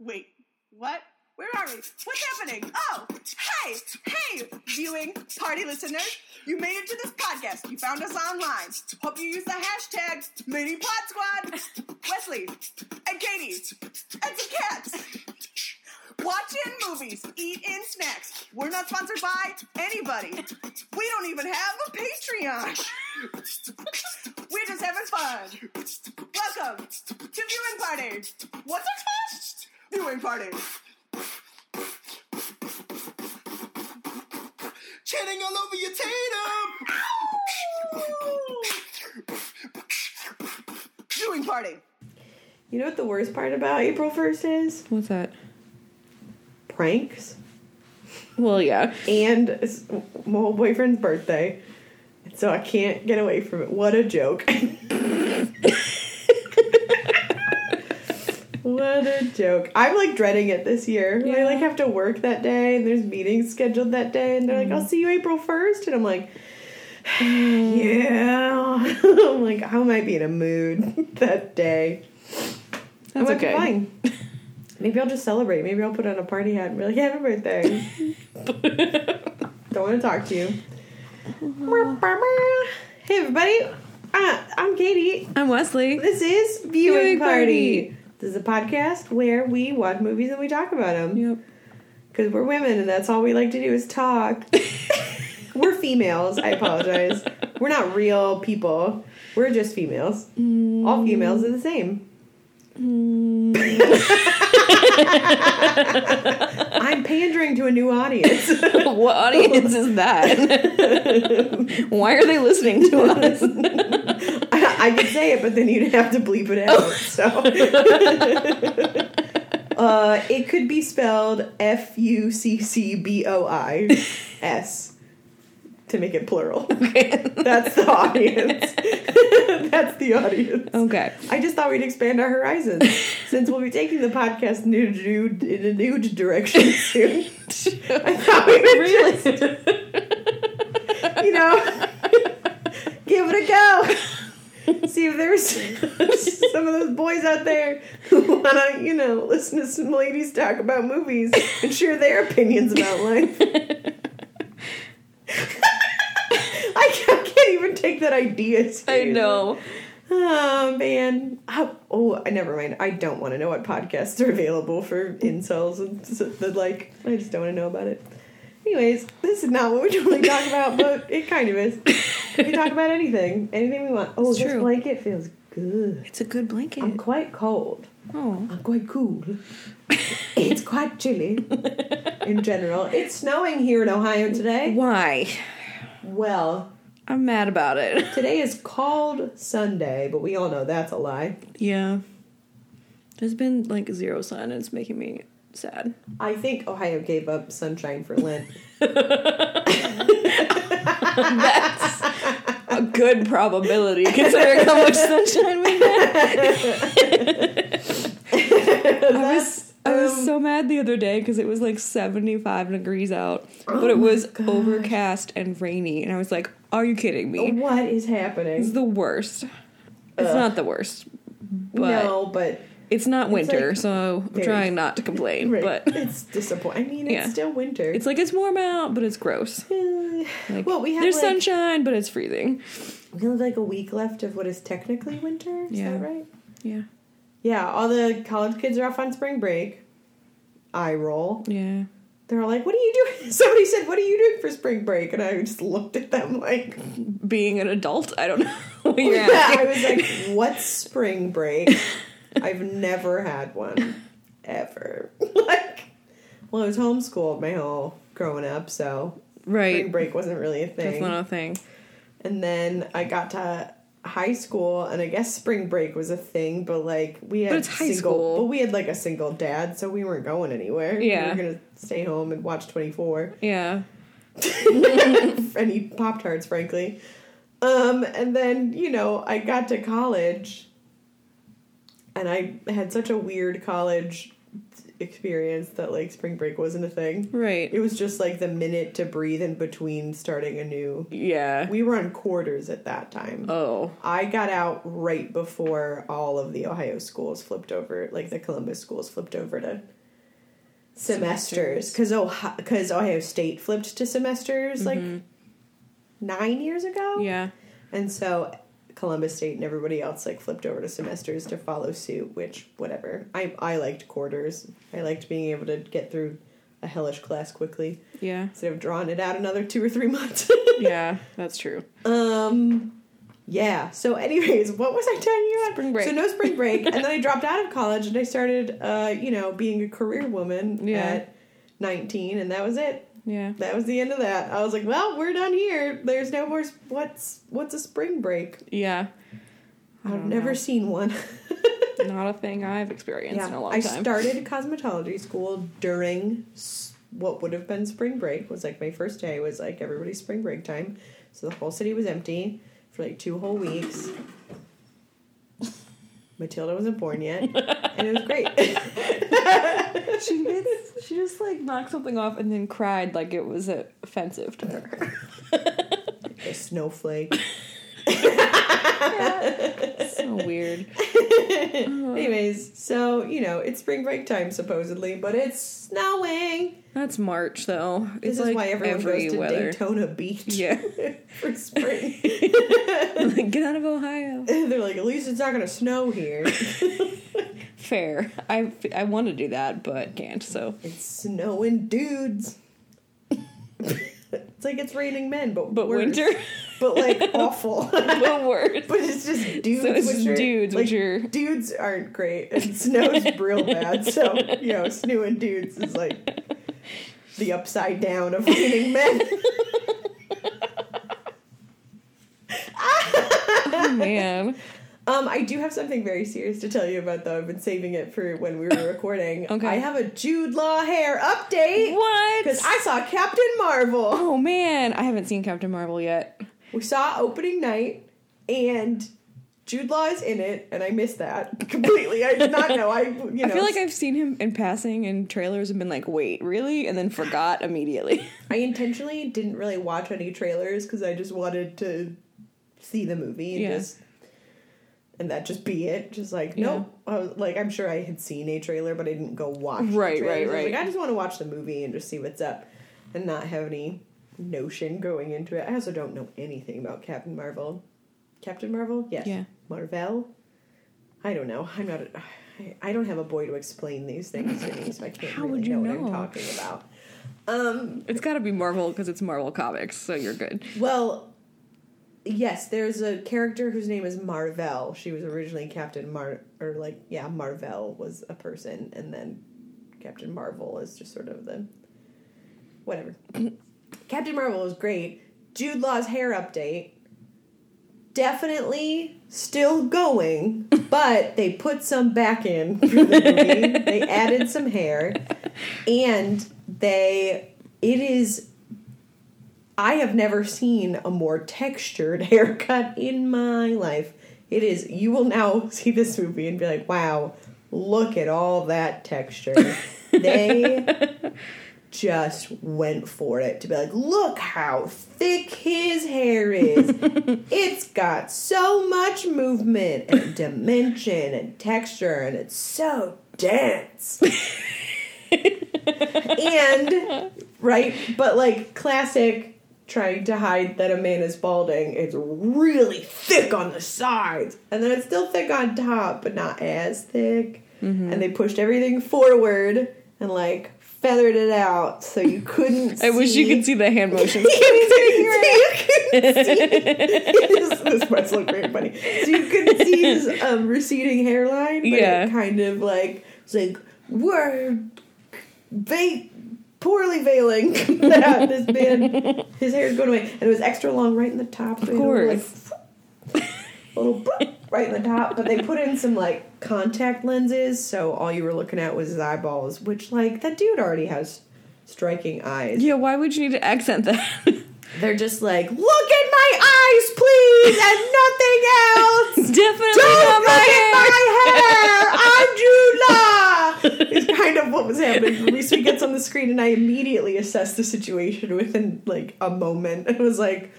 Wait, what? Where are we? What's happening? Oh, hey, hey, viewing party listeners. You made it to this podcast. You found us online. Hope you use the hashtag MiniPodSquad. Wesley and Katie and some cats. Watch in movies, eat in snacks. We're not sponsored by anybody. We don't even have a Patreon. We're just having fun. Welcome to Viewing Party. What's it called? Viewing Party. Chanting all over your tatum. Viewing Party. You know what the worst part about April 1st is? What's that? Pranks. Well, yeah. And my old boyfriend's birthday. So I can't get away from it. What a joke. what a joke. I'm like dreading it this year. I like have to work that day and there's meetings scheduled that day and they're like, I'll see you April 1st. And I'm like, yeah. I'm like, I might be in a mood that day. That's okay. fine. Maybe I'll just celebrate. Maybe I'll put on a party hat and be like, happy birthday. Don't want to talk to you. Hey, everybody. Uh, I'm Katie. I'm Wesley. This is Viewing, Viewing Party. Party. This is a podcast where we watch movies and we talk about them. Yep. Because we're women and that's all we like to do is talk. we're females. I apologize. We're not real people. We're just females. All mm. females are the same. Mm. I'm pandering to a new audience. what audience is that? Why are they listening to us? I, I could say it, but then you'd have to bleep it out. So, uh, it could be spelled F U C C B O I S to make it plural. Okay. That's the audience. That's the audience. Okay. I just thought we'd expand our horizons since we'll be taking the podcast new, new, in a new direction soon. I thought we would Really? just, you know, give it a go. See if there's some of those boys out there who want to, you know, listen to some ladies talk about movies and share their opinions about life. I can't, I can't even take that idea Seriously. I know. Oh man. Oh, oh, I never mind. I don't want to know what podcasts are available for incels and the like. I just don't want to know about it. Anyways, this is not what we normally talk about, but it kind of is. We can talk about anything, anything we want. Oh, It's this true. blanket feels good. It's a good blanket. I'm quite cold. oh. I'm quite cool. it's quite chilly in general. It's snowing here in Ohio today. Why? Well, I'm mad about it. today is called Sunday, but we all know that's a lie. Yeah. There's been like zero sun and it's making me sad. I think Ohio gave up sunshine for Lent. That's a good probability considering how much sunshine we had. I was I was um, so mad the other day because it was like 75 degrees out, but it was overcast and rainy, and I was like, "Are you kidding me? What is happening? It's the worst." It's not the worst, but no, but it's not winter, like so I'm very- trying not to complain. right, But it's disappointing. I mean, it's Yeah. still winter. it's like it's warm out, but it's gross. Eh, Like, well, we have there's like, sunshine, but it's freezing. we have like a week left of what is technically winter. Is Yeah. that right? Yeah, Yeah, all the college kids are off on spring break. I roll. yeah. They're all like, "What are you doing?" Somebody said, "What are you doing for spring break?" And I just looked at them like, Being an adult, I don't know. what you're "Yeah." asking. I was like, "What's spring break?" I've never had one, ever. like, well, I was homeschooled my whole growing up, so right. spring break wasn't really a thing. That's not a thing. And then I got to high school, and I guess spring break was a thing, but like we had But it's high single, school. but we had like a single dad, so we weren't going anywhere. Yeah. we were gonna stay home and watch Twenty Four Yeah. and eat Pop Tarts, frankly. Um, and then you know I got to college, and I had such a weird college experience that like spring break wasn't a thing. Right. It was just like the minute to breathe in between starting a new. Yeah. We were on quarters at that time. oh. I got out right before all of the Ohio schools flipped over, like the Columbus schools flipped over to semesters because Ohio, cause Ohio State flipped to semesters like mm-hmm. nine years ago. Yeah. And so Columbus State and everybody else like flipped over to semesters to follow suit, which whatever. I I liked quarters. I liked being able to get through a hellish class quickly Yeah. instead of drawing it out another two or three months. Yeah. That's true. um yeah. So anyways, what was I telling you about? Spring break. So no spring break. and then I dropped out of college and I started uh, you know, being a career woman Yeah. at nineteen and that was it. Yeah. That was the end of that. I was like, well, we're done here. There's no more. s- What's what's a spring break? Yeah. I've never know. seen one. Not a thing I've experienced in a long I time. I started cosmetology school during what would have been spring break. Was like my first day was like everybody's spring break time, so the whole city was empty for like two whole weeks. Matilda wasn't born yet, and it was great. she gets, she just like knocked something off and then cried like it was uh, offensive to her. a snowflake. so weird. Anyways, so you know it's spring break time supposedly, but it's snowing. That's March though. This it's is like why everyone every goes to weather. Daytona Beach. Yeah. for spring. like, get out of Ohio. They're like, at least it's not gonna snow here. Fair. I I want to do that, but can't. So it's snowing, dudes. it's like it's raining men, but but worse. winter, but like awful. but worse. But it's just dudes. So it's which are- dudes, like, which are- dudes aren't great, and snow's real bad. So you know, snowing dudes is like the upside down of raining men. Oh man. Um, I do have something very serious to tell you about, though. I've been saving it for when we were recording. Okay. I have a Jude Law hair update What? because I saw Captain Marvel. Oh man, I haven't seen Captain Marvel yet. We saw opening night, and Jude Law is in it, and I missed that completely. I did not know. I you know I feel like I've seen him in passing in trailers and been like, wait, really? And then forgot immediately. I intentionally didn't really watch any trailers because I just wanted to see the movie and Yeah. just and that just be it. Just like Yeah. nope. I was, like I'm sure I had seen a trailer, but I didn't go watch. the Right, right, I was right. Like I just want to watch the movie and just see what's up, and not have any notion going into it. I also don't know anything about Captain Marvel. Captain Marvel, yes. Yeah. Marvel. I don't know. I'm not. A, I, I don't have a boy to explain these things to me, so I can't How really would you know, what? I'm talking about. Um. It's got to be Marvel because it's Marvel Comics, so you're good. Well, yes, there's a character whose name is Marvel. She was originally Captain Mar, or like yeah, Marvel was a person, and then Captain Marvel is just sort of the whatever. Captain Marvel is great. Jude Law's hair update. Definitely still going, but they put some back in for the movie. they added some hair, and they it is I have never seen a more textured haircut in my life. It is, you will now see this movie and be like, wow, look at all that texture. they just went for it to be like, look how thick his hair is. it's got so much movement and dimension and texture, and it's so dense. and right but like classic trying to hide that a man is balding it's really thick on the sides and then it's still thick on top but not as thick Mm-hmm. and they pushed everything forward and like feathered it out so you couldn't I wish you could see the hand motions. this, this must look very funny. So you couldn't see his um, receding hairline, but Yeah. it kind of like it's like we're poorly veiling that this man his hair's going away, and it was extra long right in the top. Of course. like, a little right in the top. But they put in some like contact lenses, so all you were looking at was his eyeballs, which like that dude already has striking eyes. yeah, why would you need to accent that? They're just like, look at my eyes, please, and nothing else. Definitely Don't not look my at hair. my hair. Jude Law. It's was happening. Reese gets on the screen, and I immediately assess the situation within like a moment. It was like,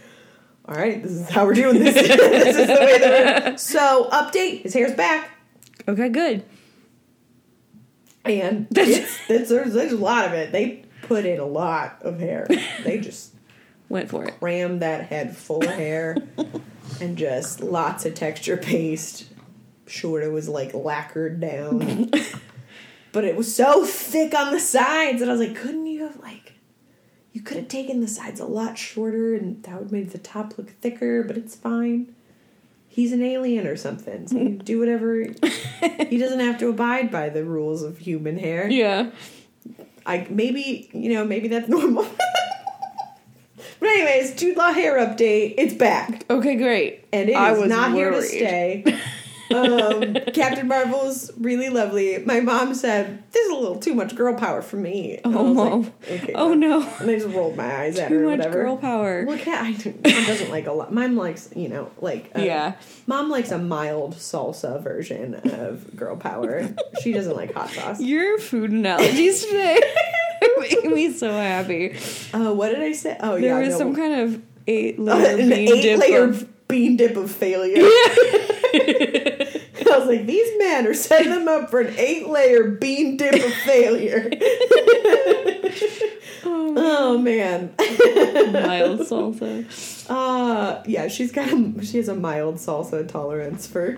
all right, this is how we're doing this. this is the way that we're. So, update: his hair's back, Okay, good. and it's, it's there's, there's a lot of it. They put in a lot of hair. They just Went for it. crammed that head full of hair, and just lots of texture paste. Sure, it was like lacquered down. But it was so thick on the sides, and I was like, couldn't you have like, you could have taken the sides a lot shorter, and that would make the top look thicker. But it's fine. He's an alien or something, so you do whatever. he doesn't have to abide by the rules of human hair. Yeah. I maybe you know maybe that's normal. but anyways, Jude Law hair update. It's back, Okay, great. and it is I was not here to stay. um, Captain Marvel's really lovely. My mom said, "This is a little too much girl power for me." And Oh, Mom. like, okay. Oh no. And I just rolled my eyes at her. Too much girl power. Well, cat, I don't, mom doesn't like a lot. Mom likes, you know, like uh, Yeah. Mom likes a mild salsa version of girl power. she doesn't like hot sauce. Your food analogies today make me so happy. Uh, what did I say? Oh There yeah, was no, some kind of eight uh, layer an bean eight dip layer of- bean dip of failure. I was like, these men are setting them up for an eight layer bean dip of failure. oh man. mild salsa. Uh yeah, she's got a, she has a mild salsa tolerance for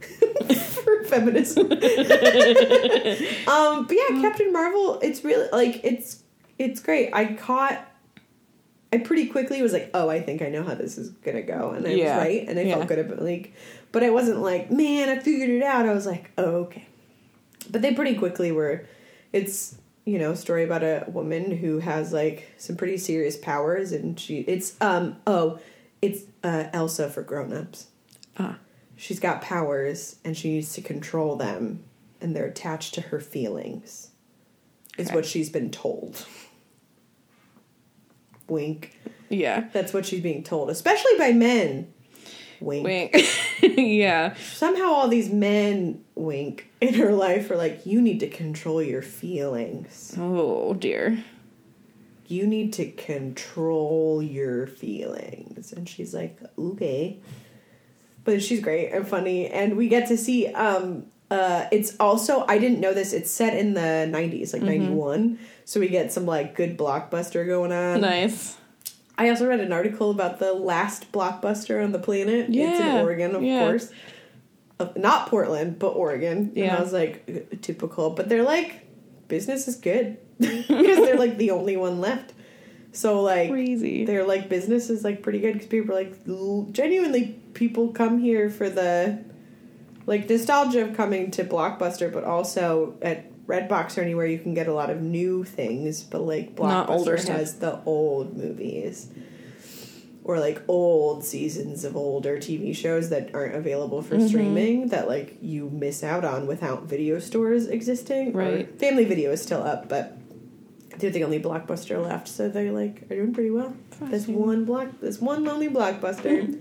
for feminism. um but yeah, Captain Marvel, it's really like it's it's great. I caught I pretty quickly was like, oh, I think I know how this is gonna go, and I Yeah. was right, and I Yeah. felt good about like, but I wasn't like, man, I figured it out. I was like, oh, okay. But they pretty quickly were. It's you know a story about a woman who has like some pretty serious powers, and she it's um oh it's uh, Elsa for grown-ups. Ah. She's got powers, and she needs to control them, and they're attached to her feelings. Is Okay. what she's been told. Wink. Yeah. That's what she's being told, especially by men. Wink. Wait. yeah. Somehow, all these men wink in her life are like, you need to control your feelings. Oh dear. You need to control your feelings. And she's like, okay. But she's great and funny. And we get to see, um, uh, it's also, I didn't know this, it's set in the 90s, like 91. So we get some like good blockbuster going on. Nice. I also read an article about the last blockbuster on the planet. It's in Oregon, of yeah. course. Uh, not Portland, but Oregon. And Yeah. I was like, typical. But they're like, business is good. because they're like the only one left. So, like, Crazy. they're like, business is like pretty good because people are like, l- genuinely, people come here for the like nostalgia of coming to Blockbuster, but also at Redbox or anywhere you can get a lot of new things. But like Blockbuster has the old movies or like old seasons of older TV shows that aren't available Mm-hmm. for streaming that like you miss out on without video stores existing. Or Right. Family Video is still up, but they're the only blockbuster left, so they like are doing pretty well. This one block, this one lonely blockbuster.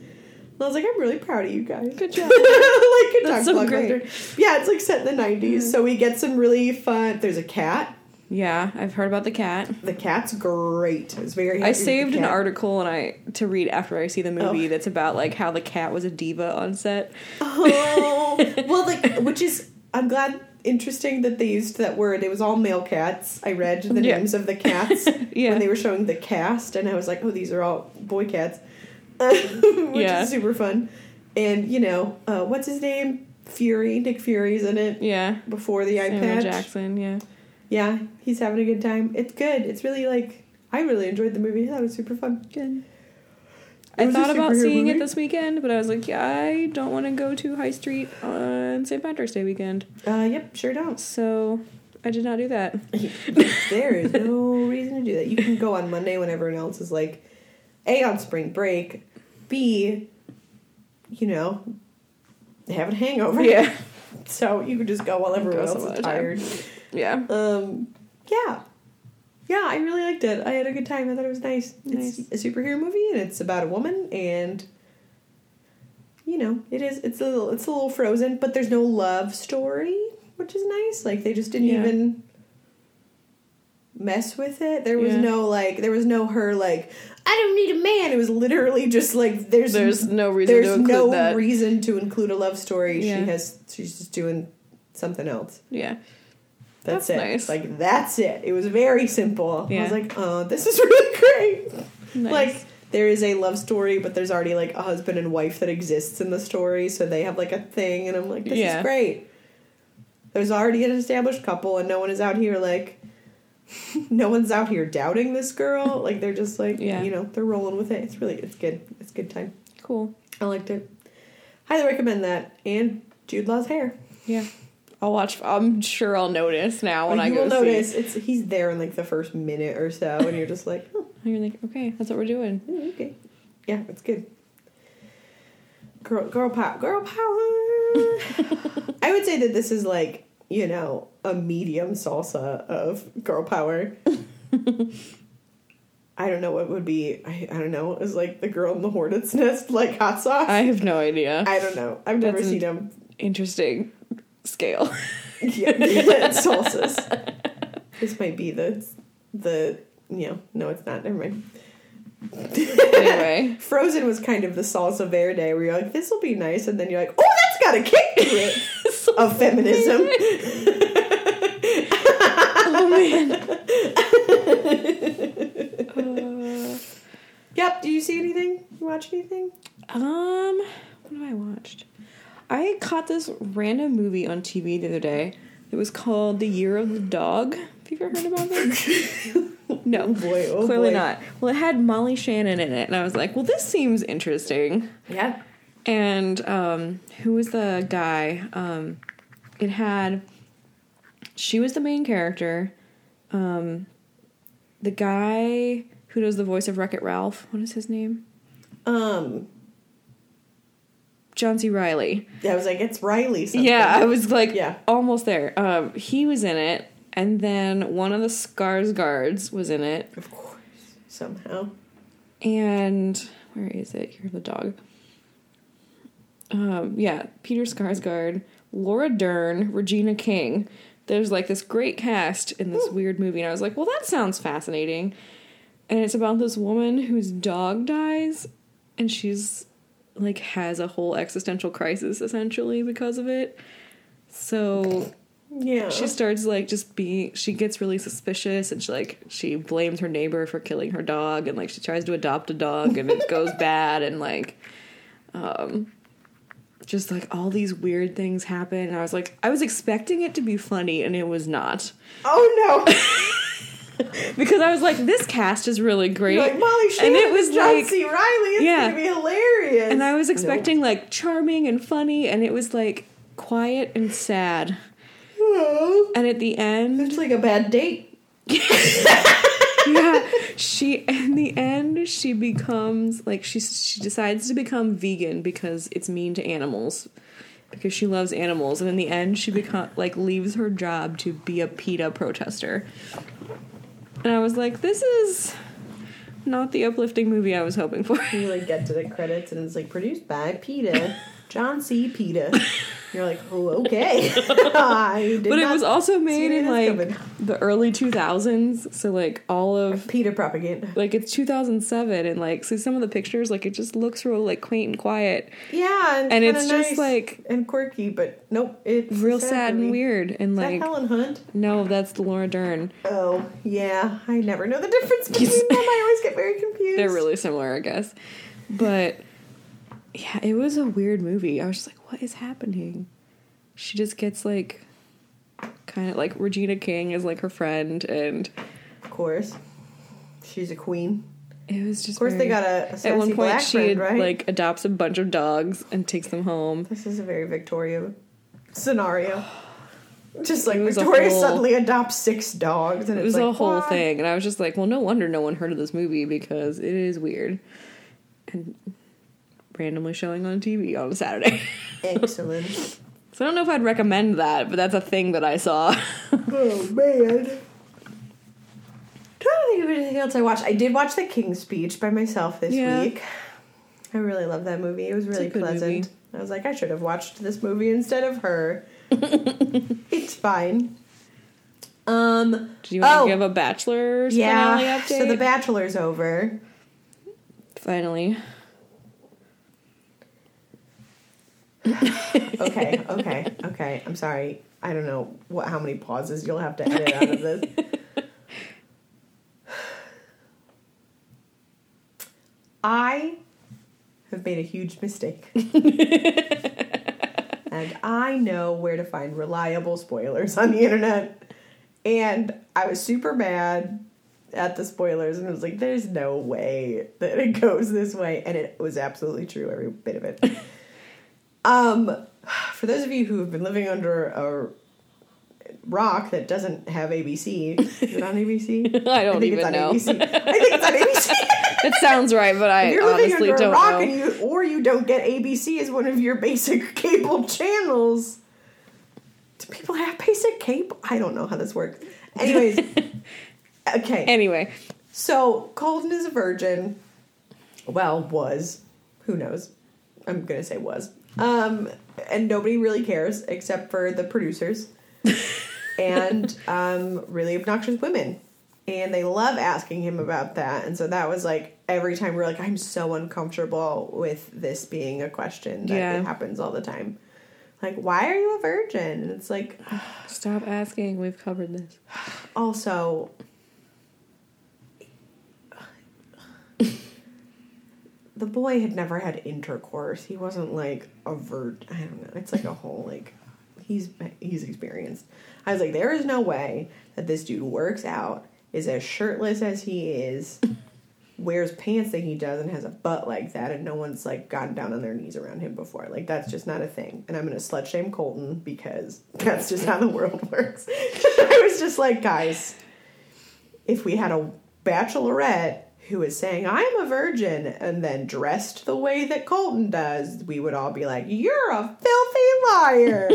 And I was like, I'm really proud of you guys. Good job. like good That's job, so blockbuster. Yeah, it's like set in the '90s, mm-hmm. so we get some really fun. There's a cat. Yeah, I've heard about the cat. The cat's great. It's very. I happy with the saved an article and I to read after I see the oh. movie Oh. that's about like how the cat was a diva on set. Oh, well, like which is I'm glad interesting that they used that word. It was all male cats. I read the Yeah. names of the cats Yeah. when they were showing the cast, and I was like, oh, these are all boy cats, which Yeah. is super fun. And you know, uh, what's his name? Fury. Nick Fury's in it Yeah. before the eye Samuel patch. Jackson, yeah. Yeah, he's having a good time. It's good. It's really like I really enjoyed the movie. I thought it was super fun. Good. I thought about seeing movie. it this weekend, but I was like, yeah, I don't want to go to High Street on St. Patrick's Day weekend. Uh, yep, sure don't. So I did not do that. there is no reason to do that. You can go on Monday when everyone else is like, A, on spring break, B, you know, have a hangover. Yeah. So you could just go while everyone else is tired. Yeah. Um, yeah. Yeah, I really liked it. I had a good time. I thought it was nice. Nice. It's a superhero movie and it's about a woman and you know, it is it's a little it's a little frozen, but there's no love story. which is nice. Like they just didn't Yeah. even mess with it. There was Yeah. no like there was no her like I don't need a man. It was literally just like there's There's no reason there's to include no that. reason to include a love story. Yeah. She has she's just doing something else. Yeah. That's, That's it. nice. Like that's it. It was very simple. I was like, oh, this is really great. Nice. Like there is a love story, but there's already like a husband and wife that exists in the story, so they have like a thing, and I'm like, this Yeah. is great. There's already an established couple, and no one is out here like, no one's out here doubting this girl. Like they're just like, Yeah. you know, they're rolling with it. It's really, it's good. It's a good time. cool. I liked it. Highly recommend that. And Jude Law's hair. Yeah. I'll watch. I'm sure I'll notice now when Like, I go will notice it's he's there in like the first minute or so, and you're just like, oh, And you're like, okay, that's what we're doing. Mm, okay. Yeah, it's good. Girl, girl power, girl power. I would say that this is like you know a medium salsa of girl power. I don't know what would be. I, I don't know. Is like the girl in the hornet's nest like hot sauce? I have no idea. I don't know. I've never That's seen them. Interesting scale. Yeah, salsas. This might be the the you know no it's not. Never mind. anyway, Frozen was kind of the salsa verde where you're like, this will be nice, and then you're like, oh, that's got a kick to it of feminism. oh man. Uh, yep. Do you see anything? You watch anything? Um, what have I watched? I caught this random movie on TV the other day. It was called The Year of the Dog. Have you ever heard about this? no, boy, oh clearly boy. not. Well, it had Molly Shannon in it, and I was like, "Well, this seems interesting." Yeah. And um, who was the guy? Um, it had. She was the main character. Um, the guy who does the voice of Wreck It Ralph. What is his name? Um. John C. Reilly. I was like, it's Reilly. Something. Yeah, I was like Yeah. almost there. Um, he was in it, and then one of the Skarsgårds was in it, Of course. Somehow. and where is it? Here's the dog. Um, yeah, Peter Skarsgård, Laura Dern, Regina King. There's like this great cast in this weird movie, and I was like, well, that sounds fascinating. And it's about this woman whose dog dies, and she's like has a whole existential crisis essentially because of it. So Yeah. she starts like just being she gets really suspicious and she like she blames her neighbor for killing her dog and like she tries to adopt a dog and it goes bad and like um just like all these weird things happen and I was like I was expecting it to be funny and it was not oh no. because I was like this cast is really great You're like Molly Shannon and it was John like C. Reilly. It's Yeah. gonna be hilarious. and I was expecting like charming and funny and it was like quiet and sad Oh, and at the end it's like a bad date. she in the end she becomes like she she decides to become vegan because it's mean to animals. Because she loves animals. And in the end she become like leaves her job to be a PETA protester. And I was like this is not the uplifting movie I was hoping for. You like get to the credits and it's like produced by PETA, John C. PETA. You're like, oh, okay. I did but it not was also see made in like coming. the early 2000s so like all of PETA propaganda. like it's 2007 and like so some of the pictures like it just looks real like quaint and quiet Yeah, and, kinda it's just, nice like- and quirky, but nope, it's real sad and weird and Is like that Helen Hunt? no that's the Laura Dern Oh, yeah. I never know the difference between them. I always get very confused. they're really similar I guess but yeah it was a weird movie I was just like what is happening she just gets like kind of like Regina King is like her friend and Of course. She's a queen. it was just Of course, they very- got a, a at one point black she friend, right? like adopts a bunch of dogs and takes them home This is a very Victoria scenario. Just like It was a Victoria whole- suddenly adopts six dogs, and it it's was like a whole thing and I was just like well no wonder no one heard of this movie because it is weird and randomly showing on TV on a Saturday Excellent. So I don't know if I'd recommend that, but that's a thing that I saw. oh man. Trying to think of anything else I watched. I did watch The King's Speech by myself this Yeah. week. I really love that movie. It was really pleasant. movie. I was like, I should have watched this movie instead of her. it's fine. Um. Do you want to Oh. give a Bachelor's Yeah. finale update? So the Bachelor's over. finally. Okay. Okay. Okay. I'm sorry. I don't know what how many pauses you'll have to edit out of this. I have made a huge mistake. and I know where to find reliable spoilers on the internet. And I was super mad at the spoilers and I was like, there's no way that it goes this way. And it was absolutely true, every bit of it. Um, for those of you who have been living under a rock that doesn't have ABC, is it on ABC? I don't think even it's on know. ABC. I think it's on ABC. It sounds right, but I If you're living honestly under a don't rock know. and you or you don't get ABC as one of your basic cable channels. Do people have basic cable? I don't know how this works. Anyways, okay. Anyway, So Colton is a virgin. Well, was. Who knows? I'm gonna say was. Um, and nobody really cares except for the producers and um, really obnoxious women. And they love asking him about that. And so that was like every time we're like, I'm so uncomfortable with this being a question that Yeah. it happens all the time. Like, why are you a virgin? And it's like, stop asking. We've covered this. also the boy had never had intercourse. He wasn't like a vert i don't know. It's like a whole like he's he's experienced. I was like there is no way that this dude works out is as shirtless as he is wears pants that he does and has a butt like that and no one's like gotten down on their knees around him before. Like that's just not a thing. And i'm gonna slut shame colton because that's just how the world works. I was just like guys if we had a bachelorette who is saying i'm a virgin and then dressed the way that colton does we would all be like you're a filthy liar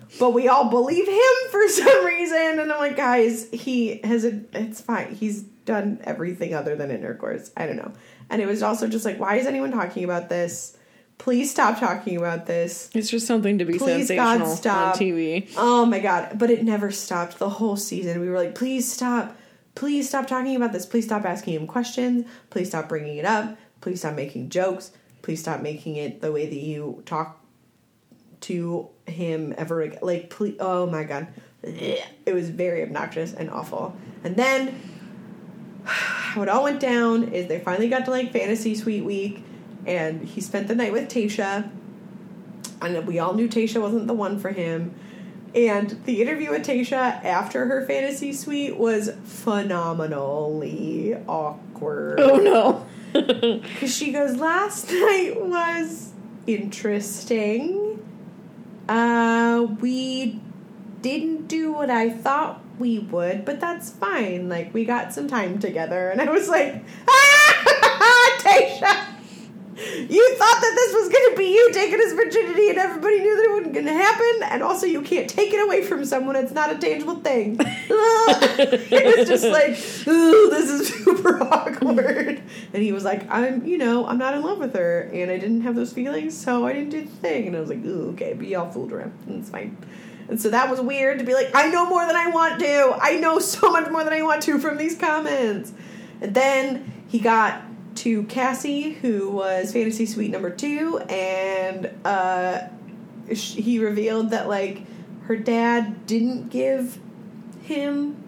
but we all believe him for some reason and i'm like guys he has a it's fine he's done everything other than intercourse i don't know and it was also just like why is anyone talking about this please stop talking about this It's just something to be Please, God, sensational stop. on TV. Oh my god, but it never stopped the whole season. We were like, please stop. Please stop talking about this. Please stop asking him questions. Please stop bringing it up. Please stop making jokes. Please stop making it the way that you talk to him ever again. Like, please, oh my god. It was very obnoxious and awful. And then how it all went down is they finally got to like fantasy suite week and he spent the night with Tayshia and we all knew Tayshia wasn't the one for him. And the interview with Tayshia after her fantasy suite was phenomenally awkward. Oh no. Because she goes, Last night was interesting. Uh, we didn't do what I thought we would, but that's fine. Like, we got some time together. And I was like, Ah, Tayshia! You thought that this was going to be you taking his virginity, and everybody knew that it wasn't going to happen. And also, you can't take it away from someone; it's not a tangible thing. it was just like, ooh, this is super awkward. And he was like, I'm, you know, I'm not in love with her, and I didn't have those feelings, so I didn't do the thing. And I was like, ooh, okay, but y'all fooled around. It's fine. And so that was weird to be like, I know more than I want to. I know so much more than I want to from these comments. And then he got to Cassie, who was fantasy suite number two, and uh, sh- he revealed that like her dad didn't give him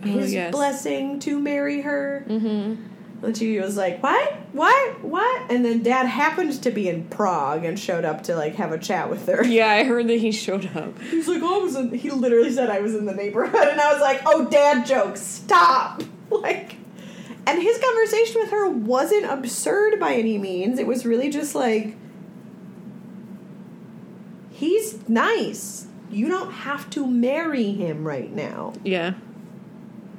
Oh, his yes. blessing to marry her. Mm-hmm. And she was like, "What? What? What?" And then Dad happened to be in Prague and showed up to like have a chat with her. Yeah, I heard that he showed up. He's like, "Oh, I was in." He literally said, "I was in the neighborhood," and I was like, "Oh, Dad jokes, stop!" Like, and his conversation with her wasn't absurd by any means. It was really just like, he's nice. You don't have to marry him right now. Yeah.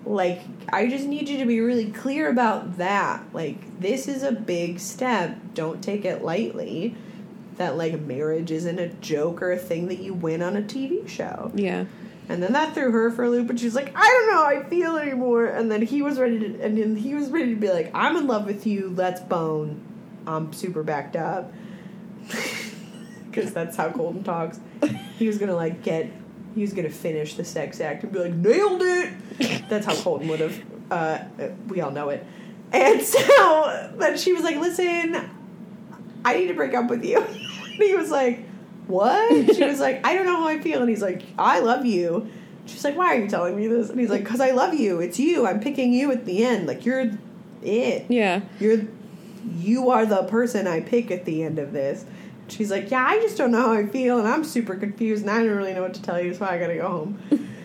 Like, I just need you to be really clear about that. Like, this is a big step. Don't take it lightly. That, like, marriage isn't a joke or a thing that you win on a TV show. Yeah. And then that threw her for a loop, and she's like, I don't know how I feel anymore. And then he was ready to, and then he was ready to be like, I'm in love with you, let's bone. I'm super backed up. Because that's how Colton talks. he was gonna like get he was gonna finish the sex act and be like nailed it. That's how Colton would have. Uh, we all know it. And so then she was like, "Listen, I need to break up with you." And he was like, "What?" She was like, "I don't know how I feel." And he's like, "I love you." She's like, "Why are you telling me this?" And he's like, "Cause I love you. It's you. I'm picking you at the end. Like you're it. Yeah. You're you are the person I pick at the end of this." She's like, "Yeah, I just don't know how I feel, and I'm super confused, and I don't really know what to tell you, so I gotta go home."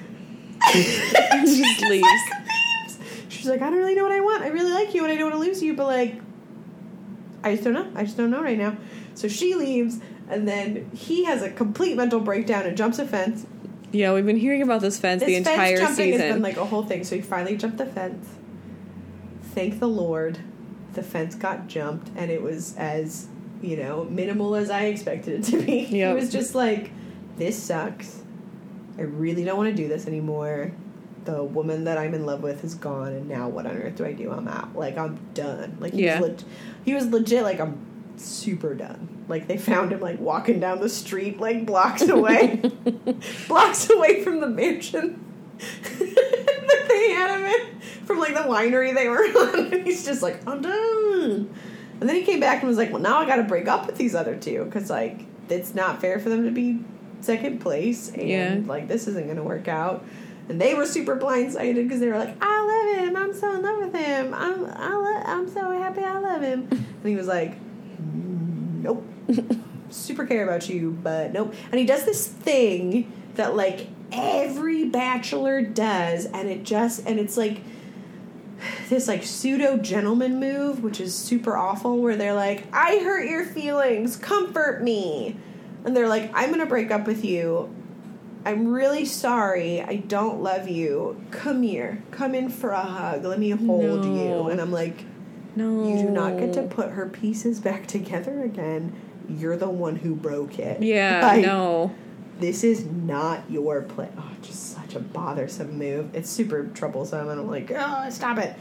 He just leaves. leaves. She's like, I don't really know what I want. I really like you and I don't want to lose you, but like, I just don't know. I just don't know right now. So she leaves, and then he has a complete mental breakdown and jumps a fence. Yeah, we've been hearing about this fence This the entire fence jumping season. has been like a whole thing. So he finally jumped the fence. Thank the Lord, the fence got jumped, and it was as you know minimal as I expected it to be. Yep. It was just like, this sucks. I really don't want to do this anymore. The woman that I'm in love with is gone, and now what on earth do I do? I'm out. Like I'm done. Like he Yeah. was leg- he was legit. Like I'm super done. Like they found him like walking down the street like blocks away, blocks away from the mansion that they had him in from like the winery they were on, and he's just like I'm done. And then he came back and was like, "Well, now I got to break up with these other two because like it's not fair for them to be second place, and Yeah. like this isn't going to work out." And they were super blindsided because they were like, "I love him. I'm so in love with him. I'm I lo- I'm so happy. I love him." And he was like, "Nope." super care about you, but nope. And he does this thing that like every bachelor does, and it just and it's like this like pseudo gentleman move, which is super awful, where they're like, I hurt your feelings, comfort me. And they're like, I'm gonna break up with you. I'm really sorry. I don't love you. Come here. Come in for a hug. Let me hold No. you. And I'm like, no. you do not get to put her pieces back together again. You're the one who broke it. Yeah, Like, no. This is not your play. Oh, just such a bothersome move. It's super troublesome, and I'm like, oh, stop it.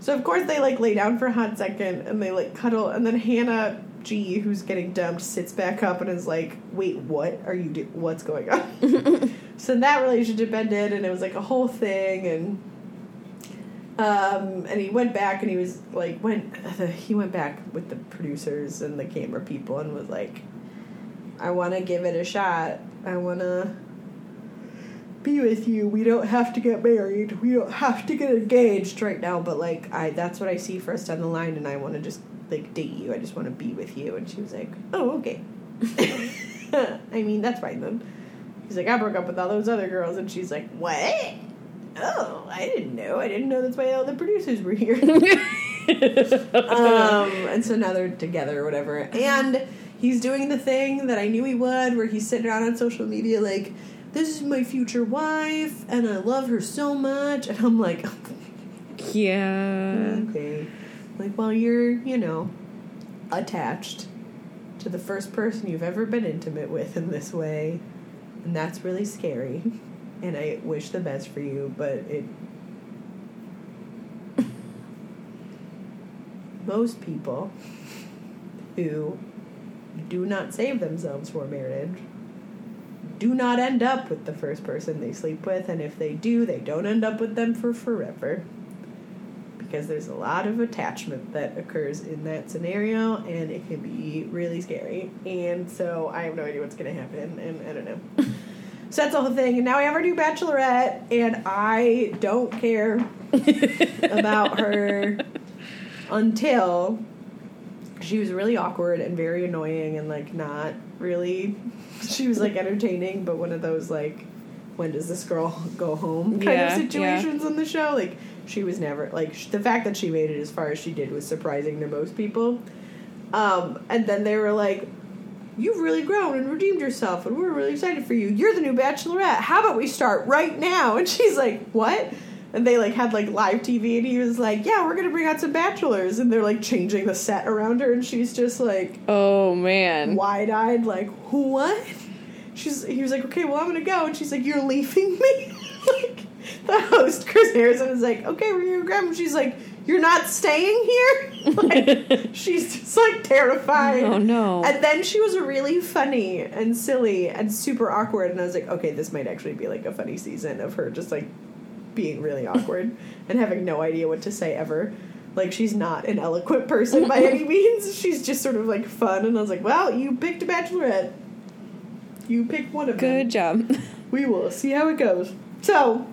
So of course they like lay down for a hot second, and they like cuddle, and then Hannah G, who's getting dumped, sits back up and is like, wait, what are you do? What's going on? so that relationship ended, and it was like a whole thing, and um, and he went back and he was like went he went back with the producers and the camera people and was like I want to give it a shot. I want to be with you. We don't have to get married. We don't have to get engaged right now, but like I that's what I see for us down the line and I want to just like date you. I just want to be with you and she was like, "Oh, okay." I mean, that's fine then. He's like, "I broke up with all those other girls." And she's like, "What?" Oh, I didn't know. I didn't know that's why all the producers were here. um, and so now they're together or whatever. And he's doing the thing that I knew he would, where he's sitting around on social media like, "This is my future wife, and I love her so much." And I'm like, yeah. okay, like, well, you're you know attached to the first person you've ever been intimate with in this way, and that's really scary. And I wish the best for you, but it. Most people who do not save themselves for marriage do not end up with the first person they sleep with, and if they do, they don't end up with them for forever. Because there's a lot of attachment that occurs in that scenario, and it can be really scary. And so I have no idea what's going to happen, and I don't know. so that's the whole thing. And now we have our new bachelorette, and I don't care about her until she was really awkward and very annoying and like not really she was like entertaining but one of those like when does this girl go home kind Yeah, of yeah. situations on the show like she was never like sh- the fact that she made it as far as she did was surprising to most people um and then they were like you've really grown and redeemed yourself and we're really excited for you you're the new bachelorette how about we start right now and she's like what and they like had like live TV and he was like, Yeah, we're gonna bring out some bachelors and they're like changing the set around her and she's just like Oh man. wide eyed, like, what? She's he was like, Okay, well I'm gonna go and she's like, You're leaving me? like the host, Chris Harrison, is like, Okay, we're gonna grab him. She's like, You're not staying here? Like, she's just like terrified. Oh, no. And then she was really funny and silly and super awkward. And I was like, okay, this might actually be like a funny season of her just like being really awkward and having no idea what to say ever. Like, she's not an eloquent person by any means. She's just sort of like fun. And I was like, well, you picked a bachelorette. You picked one of them Good job. we will see how it goes. So,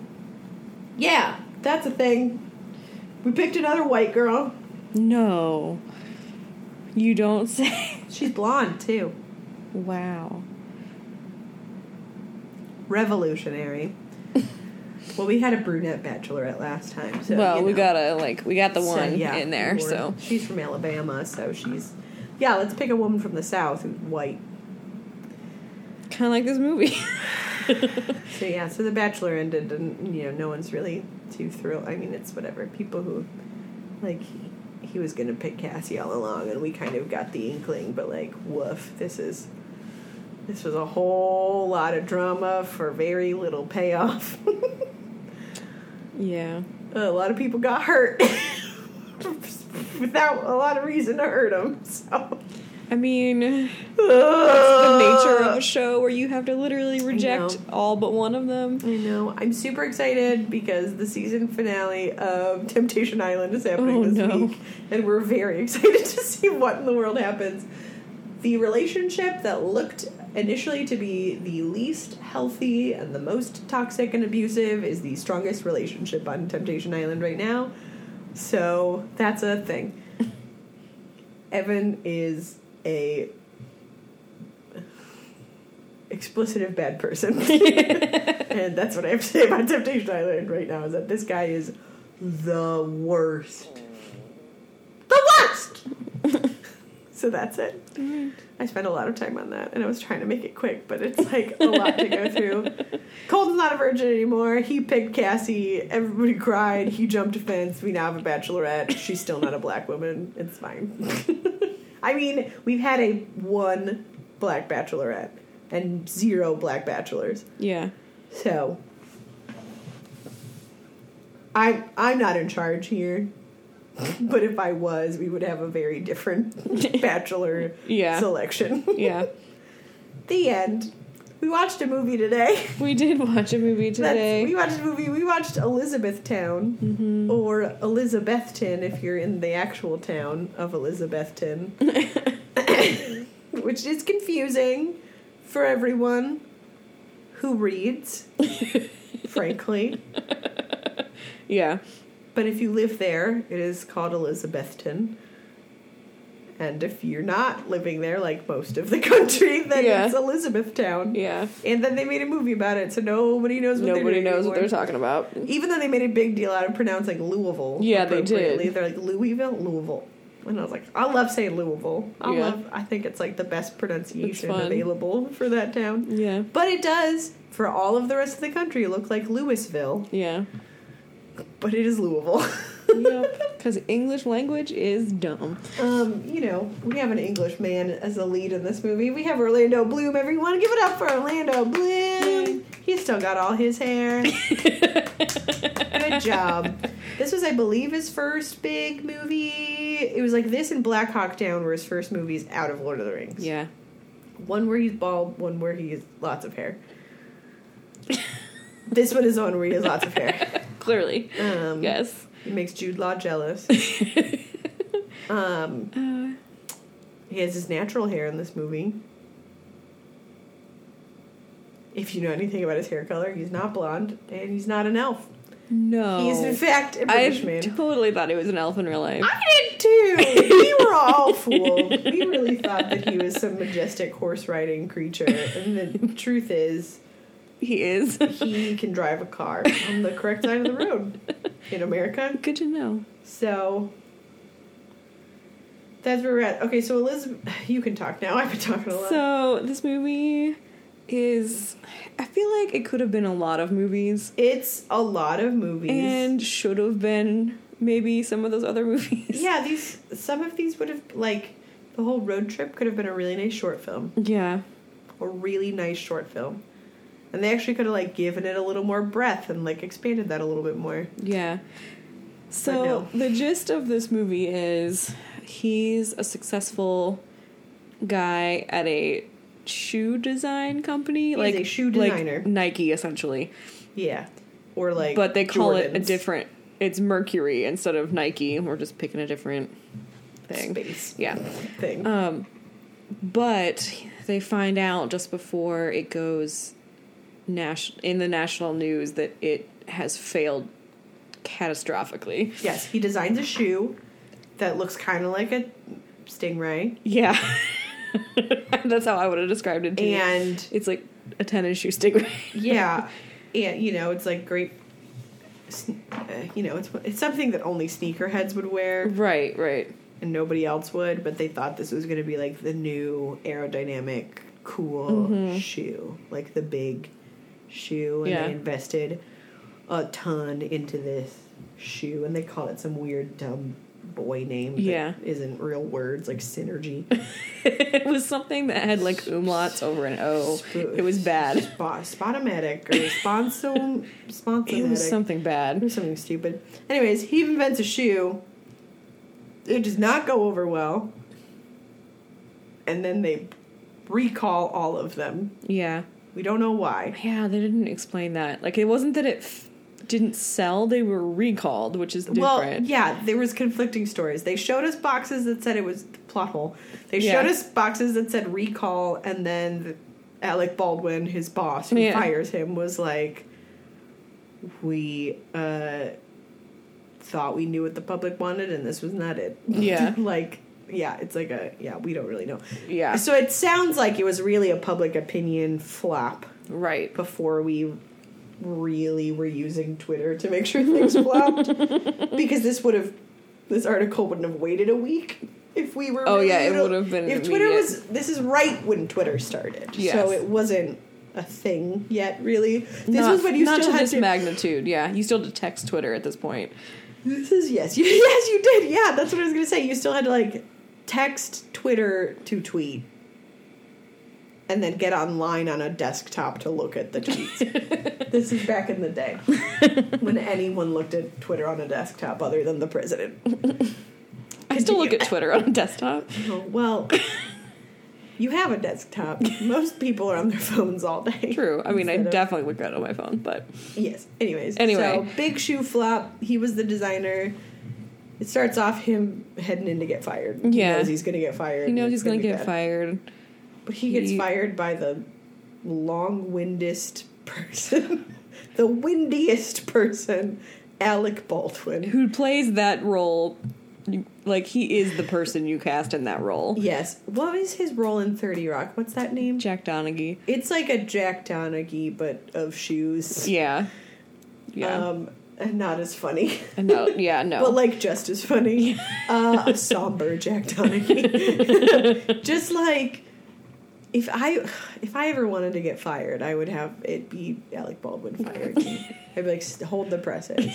yeah, that's a thing. We picked another white girl. No. You don't say. She's blonde too. Wow. Revolutionary. well, we had a brunette bachelorette last time, so well, you we gotta like we got the So, one yeah, in there, so she's from Alabama, so she's yeah. Let's pick a woman from the South who's white. Kind of like this movie. So yeah, so the Bachelor ended, and you know, no one's really too thrilled. I mean, it's whatever. People who like he, he was gonna pick Cassie all along, and we kind of got the inkling, but like, woof, this is this was a whole lot of drama for very little payoff. yeah. a lot of people got hurt without a lot of reason to hurt them. So I mean, the the nature of a show where you have to literally reject all but one of them. I know. I'm super excited because the season finale of Temptation Island is happening Oh, this no. week, and we're very excited to see what in the world happens. The relationship that looked initially to be the least healthy and the most toxic and abusive is the strongest relationship on Temptation Island right now. So that's a thing. Evan is a explicitive bad person. and that's what I have to say about Temptation Island right now is that this guy is the worst. The worst! so that's it. I spent a lot of time on that and I was trying to make it quick, but it's like a lot to go through. Colton's not a virgin anymore. He picked Cassie. Everybody cried. He jumped a fence. We now have a bachelorette. She's still not a black woman. It's fine. I mean, we've had a one black bachelorette and zero black bachelors. Yeah. So I'm I'm not in charge here. But if I was, we would have a very different bachelor Yeah. selection. Yeah. the end. We watched a movie today. We did watch a movie That's- today. we watched a movie. We watched Elizabethtown, Mm-hmm. or Elizabethton if you're in the actual town of Elizabethton, which is confusing for everyone who reads, frankly. yeah. But if you live there, it is called Elizabethton. And if you're not living there, like most of the country, then Yeah. it's Elizabethtown. Yeah. And then they made a movie about it, so nobody knows what they're Nobody knows what they're talking about. Even though they made a big deal out of pronouncing Louisville. Yeah, they did. They're like Louisville, Louisville. And I was like, I love saying Louisville. I Yeah. love. I think it's like the best pronunciation available for that town. Yeah. But it does for all of the rest of the country look like Louisville, Yeah. but it is Louisville. Yep. Because English language is dumb. um, you know, we have an English man as a lead in this movie. We have Orlando Bloom. Everyone, give it up for Orlando Bloom. He's still got all his hair. Good job. This was, I believe, his first big movie. It was like this and Black Hawk Down were his first movies out of Lord of the Rings. Yeah. One where he's bald, one where he has lots of hair. this one is the one where he has lots of hair. Clearly. Um, Yes. It makes Jude Law jealous. um, Uh, he has his natural hair in this movie. If you know anything about his hair color, he's not blonde and he's not an elf. no. He's in fact, a British man. totally thought he was an elf in real life. I did too. We were all fooled. We really thought that he was some majestic horse riding creature. And the truth is, He is. he can drive a car on the correct side of the road in America. Good to know. So that's where we're at. Okay, so Elizabeth, you can talk now. I've been talking a lot. So this movie is. I feel like it could have been a lot of movies it's a lot of movies. and should have been maybe some of those other movies. yeah, these some of these would have like the whole road trip could have been a really nice short film. Yeah. A really nice short film. And they actually could have like given it a little more breath and like expanded that a little bit more. Yeah. So no. the gist of this movie is he's a successful guy at a shoe design company, He's like a shoe like designer. Nike essentially. Yeah. Or like but they call it a different. It's Mercury instead of Nike. We're just picking a different thing. space Yeah. thing. Um, but they find out just before it goes nas- in the national news that it has failed catastrophically. yes, he designs a shoe that looks kind of like a stingray, Yeah. That's how I would have described it to you. and It's like a tennis shoe stingray. yeah, and you know it's like great. Uh, you know, it's it's something that only sneakerheads would wear right, right. and nobody else would. But they thought this was going to be like the new aerodynamic, cool shoe, like the big shoe, and Yeah. they invested a ton into this shoe, and they call it some weird dumb boy name. that Yeah. isn't real words like synergy. it was something that had like umlauts over an O. It was bad. Spot, spotomatic or sponsom, sponsomatic. It was something bad. It was something stupid. Anyways, he invents a shoe. It does not go over well. And then they recall all of them. Yeah. We don't know why. Yeah, they didn't explain that. Like, it wasn't that it f- didn't sell, they were recalled, which is different. Well, yeah, there was conflicting stories. They showed us boxes that said it was plot hole. They Yeah. showed us boxes that said recall, and then the, Alec Baldwin, his boss, who Yeah. fires him, was like, "We uh, thought we knew what the public wanted, and this was not it." Yeah. like, yeah, it's like a yeah, we don't really know. Yeah. So it sounds like it was really a public opinion flop Right. before we really were using Twitter to make sure things flopped. because this would have, this article wouldn't have waited a week if we were. Oh, really yeah, it would have been If Twitter was, this is right when Twitter started, Yes. so it wasn't a thing yet. Really, this not, was when you still to had this to. magnitude. Yeah, you still text Twitter at this point. This is yes, you, yes, you did. Yeah, that's what I was gonna say. You still had to like text Twitter to tweet, and then get online on a desktop to look at the tweets. this is back in the day when anyone looked at Twitter on a desktop other than the president. I still look at Twitter on a desktop. Oh, well, you have a desktop. Most people are on their phones all day. True. I mean, I of- definitely look at it on my phone, but Yes. Anyways. Anyway. So big shoe flop. He was the designer. It starts off him heading in to get fired. He Yeah. knows he's gonna get fired. he knows he's going to get bad. fired. But he gets He- fired by the long windest person. the windiest person, Alec Baldwin. Who plays that role? Like he is the person you cast in that role. Yes. What is his role in 30 Rock? What's that name? Jack Donaghy. It's like a Jack Donaghy, but of shoes. Yeah. Yeah. Um, and not as funny. no. Yeah. No. But like just as funny. uh, a somber Jack Donaghy. just like if I if I ever wanted to get fired, I would have it be Alec Baldwin fired. I'd be like, hold the presses.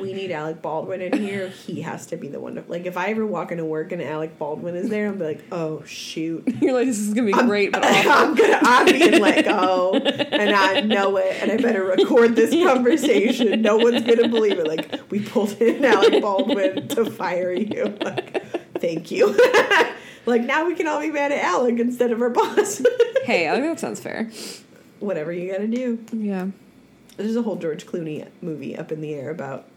we need Alec Baldwin in here. He has to be the one to like. If I ever walk into work and Alec Baldwin is there, I'll be like, oh shoot. You're like, this is gonna be great, but awful. I'm gonna I'm being let go and I know it and I better record this conversation. No one's gonna believe it. Like we pulled in Alec Baldwin to fire you. Like, thank you. Like now we can all be mad at Alec instead of our boss. hey, I think that sounds fair. Whatever you gotta do. Yeah. There's a whole George Clooney movie up in the air about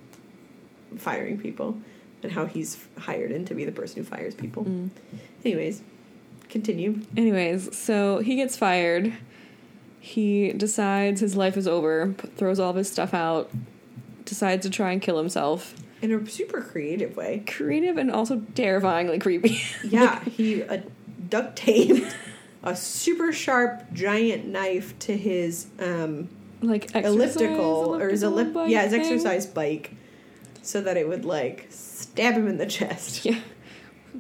firing people and how he's hired in to be the person who fires people. Mm. Anyways, continue. Anyways, so he gets fired. He decides his life is over, throws all of his stuff out, decides to try and kill himself. In a super creative way. Creative and also terrifyingly creepy. Yeah, he uh, duct taped a super sharp giant knife to his um, like elliptical, or his ellip- bike yeah his thing? exercise bike, so that it would like stab him in the chest. Yeah.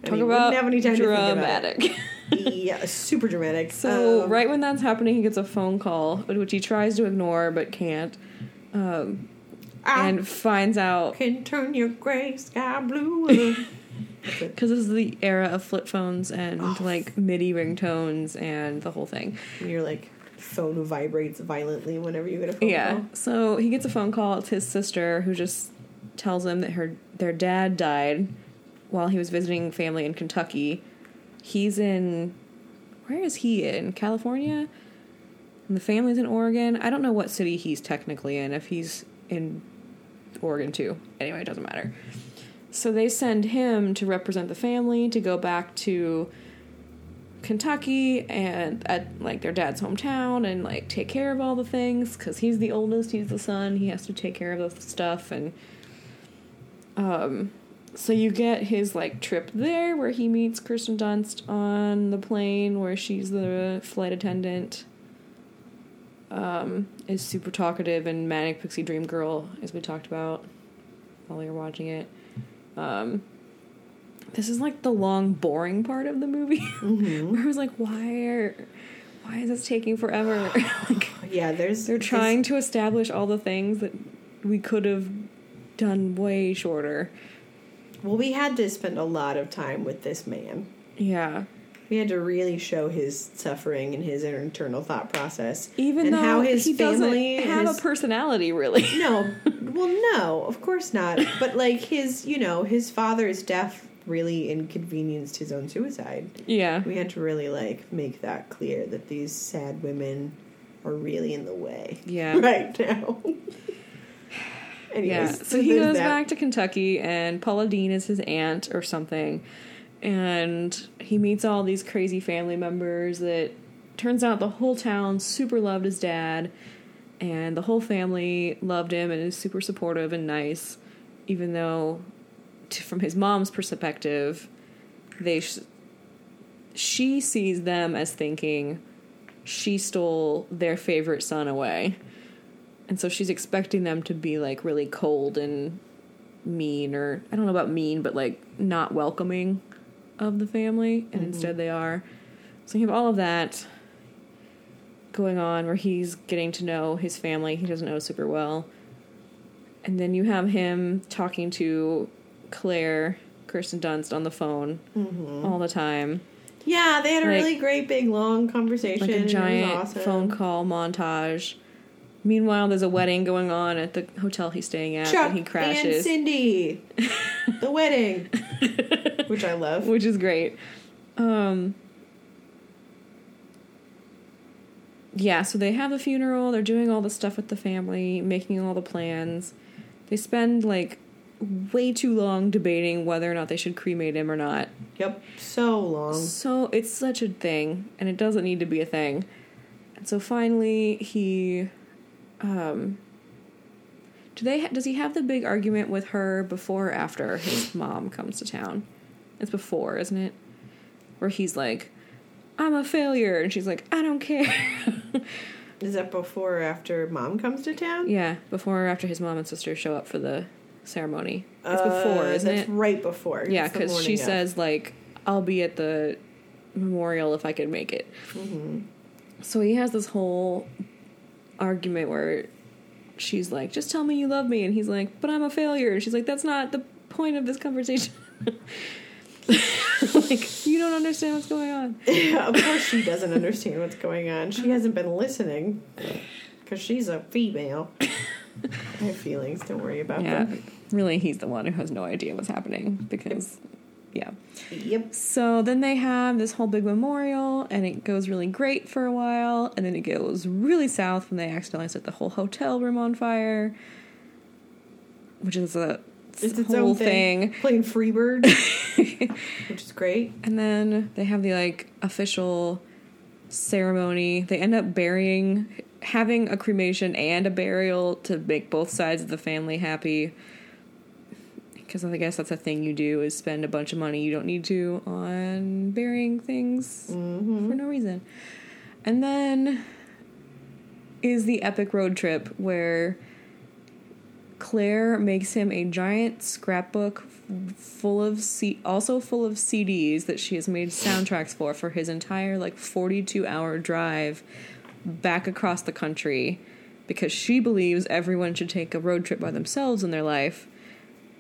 Talk about have any time to think about it. dramatic. yeah, super dramatic. so Um, right when that's happening, he gets a phone call, which he tries to ignore but can't, um, I and finds out can turn your gray sky blue. Because this is the era of flip phones and Oh. like MIDI ringtones and the whole thing. And your like phone vibrates violently whenever you get a phone Yeah. call. So he gets a phone call. It's his sister who just tells him that her their dad died while he was visiting family in Kentucky. He's in where is he in? California? And the family's in Oregon. I don't know what city he's technically in, if he's in Oregon too. Anyway, it doesn't matter. So they send him to represent the family to go back to Kentucky and at like their dad's hometown and like take care of all the things because he's the oldest, he's the son, he has to take care of the stuff and um so you get his like trip there where he meets Kirsten Dunst on the plane where she's the flight attendant. Um, is super talkative and manic pixie dream girl as we talked about while we were watching it. Um, this is like the long boring part of the movie where I was like, why are why is this taking forever? like Yeah, there's they're trying to establish all the things that we could have done way shorter. Well, we had to spend a lot of time with this man. Yeah. We had to really show his suffering and his internal thought process, Even and though how his he family doesn't have his- a personality, really. No, well, no, of course not. But like his, you know, his father's death really inconvenienced his own suicide. yeah. We had to really like make that clear that these sad women are really in the way. Yeah. right now. Anyways, Yeah. So he goes that. back to Kentucky, and Paula Deen is his aunt or something, and he meets all these crazy family members. That turns out the whole town super loved his dad, and the whole family loved him and is super supportive and nice, even though, from his mom's perspective, they sh- she sees them as thinking she stole their favorite son away. And so she's expecting them to be like really cold and mean, or I don't know about mean, but like not welcoming of the family. And mm-hmm. instead they are. So you have all of that going on where he's getting to know his family he doesn't know super well. And then you have him talking to Claire, Kirsten Dunst, on the phone mm-hmm. all the time. Yeah, they had a Like- really great big long conversation. like It a was giant awesome. phone call montage. Meanwhile, there's a wedding going on at the hotel he's staying at, Chuck and he crashes. and crashes, Cindy, the wedding, which I love. which is great. Um, yeah, so they have the funeral. They're doing all the stuff with the family, making all the plans. They spend like way too long debating whether or not they should cremate him or not. Yep, so long. So it's such a thing, and it doesn't need to be a thing. And so finally, he, um, do they? Ha- does he have the big argument with her before or after his mom comes to town? It's before, isn't it? Where he's like, "I'm a failure," and she's like, "I don't care." Is that before or after mom comes to town? yeah, before or after his mom and sister show up for the ceremony. It's Uh, before, isn't that's it? right before. Yeah, It's the because she of. says like, "I'll be at the memorial if I can make it." Mm-hmm. So he has this whole argument where she's like, "Just tell me you love me," and he's like, "But I'm a failure," and she's like, "That's not the point of this conversation." like you don't understand what's going on. Yeah, of course she doesn't understand what's going on. She hasn't been listening because she's a female. I have feelings. Don't worry about Yeah, them. really, he's the one who has no idea what's happening because, yeah. Yep. So then they have this whole big memorial, and it goes really great for a while, and then it goes really south when they accidentally set the whole hotel room on fire, which is a It's its whole own thing. thing. Playing Freebird, which is great. And then they have the like official ceremony. They end up burying, having a cremation and a burial to make both sides of the family happy. Because I guess that's a thing you do is spend a bunch of money you don't need to on burying things mm-hmm. for no reason. And then is the epic road trip where Claire makes him a giant scrapbook full of C- also full of CDs that she has made soundtracks for for his entire like 42 hour drive back across the country because she believes everyone should take a road trip by themselves in their life.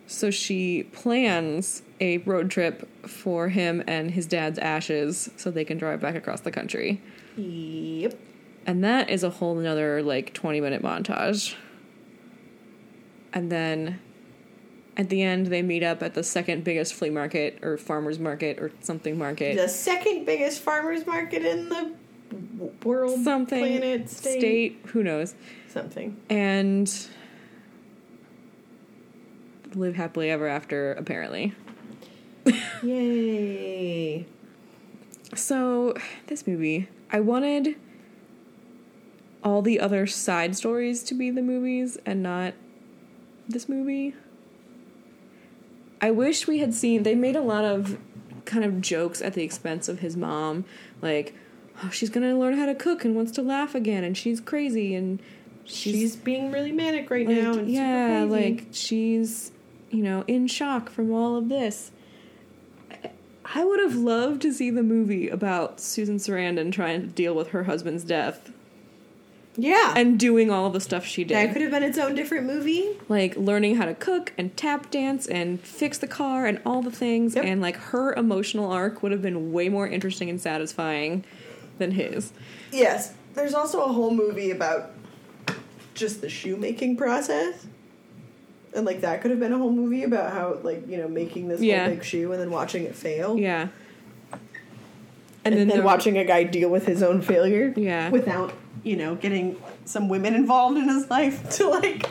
So she plans a road trip for him and his dad's ashes so they can drive back across the country. Yep. And that is a whole another like 20 minute montage. And then at the end they meet up at the second biggest flea market or farmers market or something market. The second biggest farmers market in the world, something planet, state, state, who knows. something. And live happily ever after apparently. Yay! So, this movie, I wanted all the other side stories to be the movies and not this movie. I wish we had seen, they made a lot of kind of jokes at the expense of his mom. Like, oh, she's gonna learn how to cook and wants to laugh again, and she's crazy, and She's, she's, being really manic right like, now. And yeah, super crazy. like she's, you know, in shock from all of this. I- I would have loved to see the movie about Susan Sarandon trying to deal with her husband's death yeah, and doing all the stuff she did. that could have been its own different movie. like learning how to cook and tap dance and fix the car and all the things Yep. and like her emotional arc would have been way more interesting and satisfying than his. Yes, there's also a whole movie about just the shoemaking process. And like that could have been a whole movie about how like, you know, making this Yeah. whole big shoe and then watching it fail. Yeah. And, then, the- watching a guy deal with his own failure. Yeah. Without, you know, getting some women involved in his life to like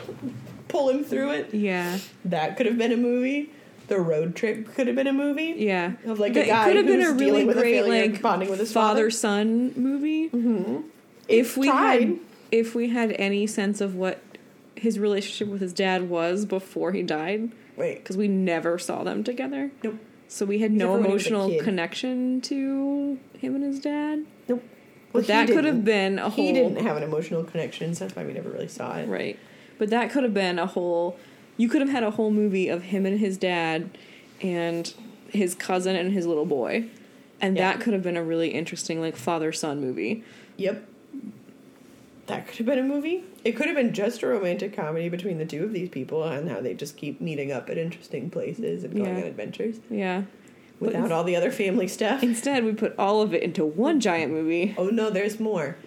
pull him through it. Yeah. That could have been a movie. The road trip could have been a movie. Yeah. Of like That- a guy could have been who's a really a great and like bonding with his father. son movie. Mm-hmm. If we tried. had if we had any sense of what his relationship with his dad was before he died, Wait. because we never saw them together. Nope. So we had no for when he was a emotional connection to him and his dad. Nope. But that could have been a whole. He didn't have an emotional connection, so that's why we never really saw it. right. But that could have been a whole. You could have had a whole movie of him and his dad, and his cousin and his little boy, and Yeah. that could have been a really interesting like father son movie. Yep. That could have been a movie. It could have been just a romantic comedy between the two of these people and how they just keep meeting up at interesting places and going Yeah. on adventures Yeah. Without all the other family stuff. Instead, we put all of it into one giant movie. Oh no, there's more.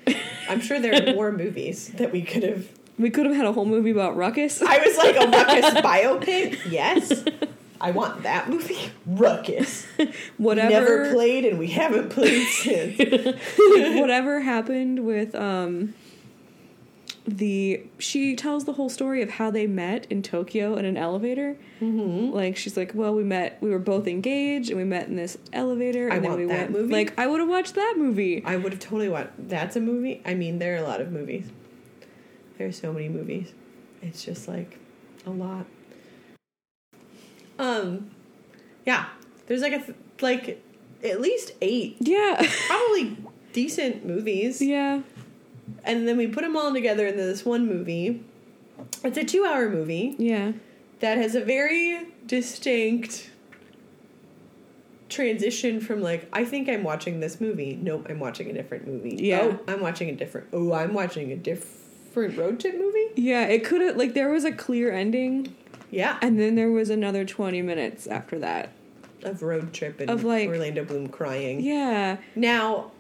I'm sure there are more movies that we could have. We could have had a whole movie about Ruckus. I was like a Ruckus biopic. Yes, I want that movie. Ruckus. Whatever. Never played and we haven't played since. whatever happened with um the she tells the whole story of how they met in Tokyo in an elevator. Mm-hmm. Like she's like, well, we met, we were both engaged, and we met in this elevator, and I then want we that went. movie. Like I would have watched that movie. I would have totally watched. That's a movie. I mean, there are a lot of movies. There are so many movies. It's just like a lot. Um, yeah. There's like a th- like at least eight Yeah, probably decent movies, yeah, and then we put them all together into this one movie. It's a two-hour movie yeah, that has a very distinct transition from like I think I'm watching this movie. Nope, I'm watching a different movie. Yeah. Oh, I'm watching a different. Oh, I'm watching a different road trip movie. yeah. It could have like there was a clear ending, Yeah, and then there was another twenty minutes after that. of road trip and Of, like- Orlando Bloom crying. Yeah, Now,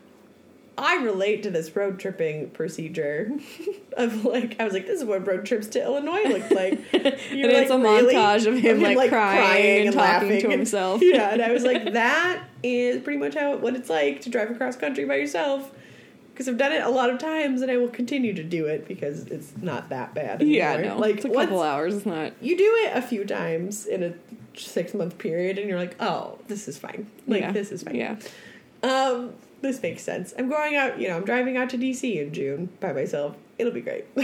I relate to this road tripping procedure of like I was like, this is what road trips to Illinois look like. and it's a montage of him, like, crying and talking to himself. Yeah, and I was like, that is pretty much how what it's like to drive across country by yourself. Because I've done it a lot of times, and I will continue to do it because it's not that bad. Anymore. yeah. No, like it's a couple hours. It's not. you do it a few times in a six month period, and you're like, oh, this is fine. Like yeah. this is fine. Yeah. Um, this makes sense. I'm going out, you know, I'm driving out to DC in June by myself. It'll be great.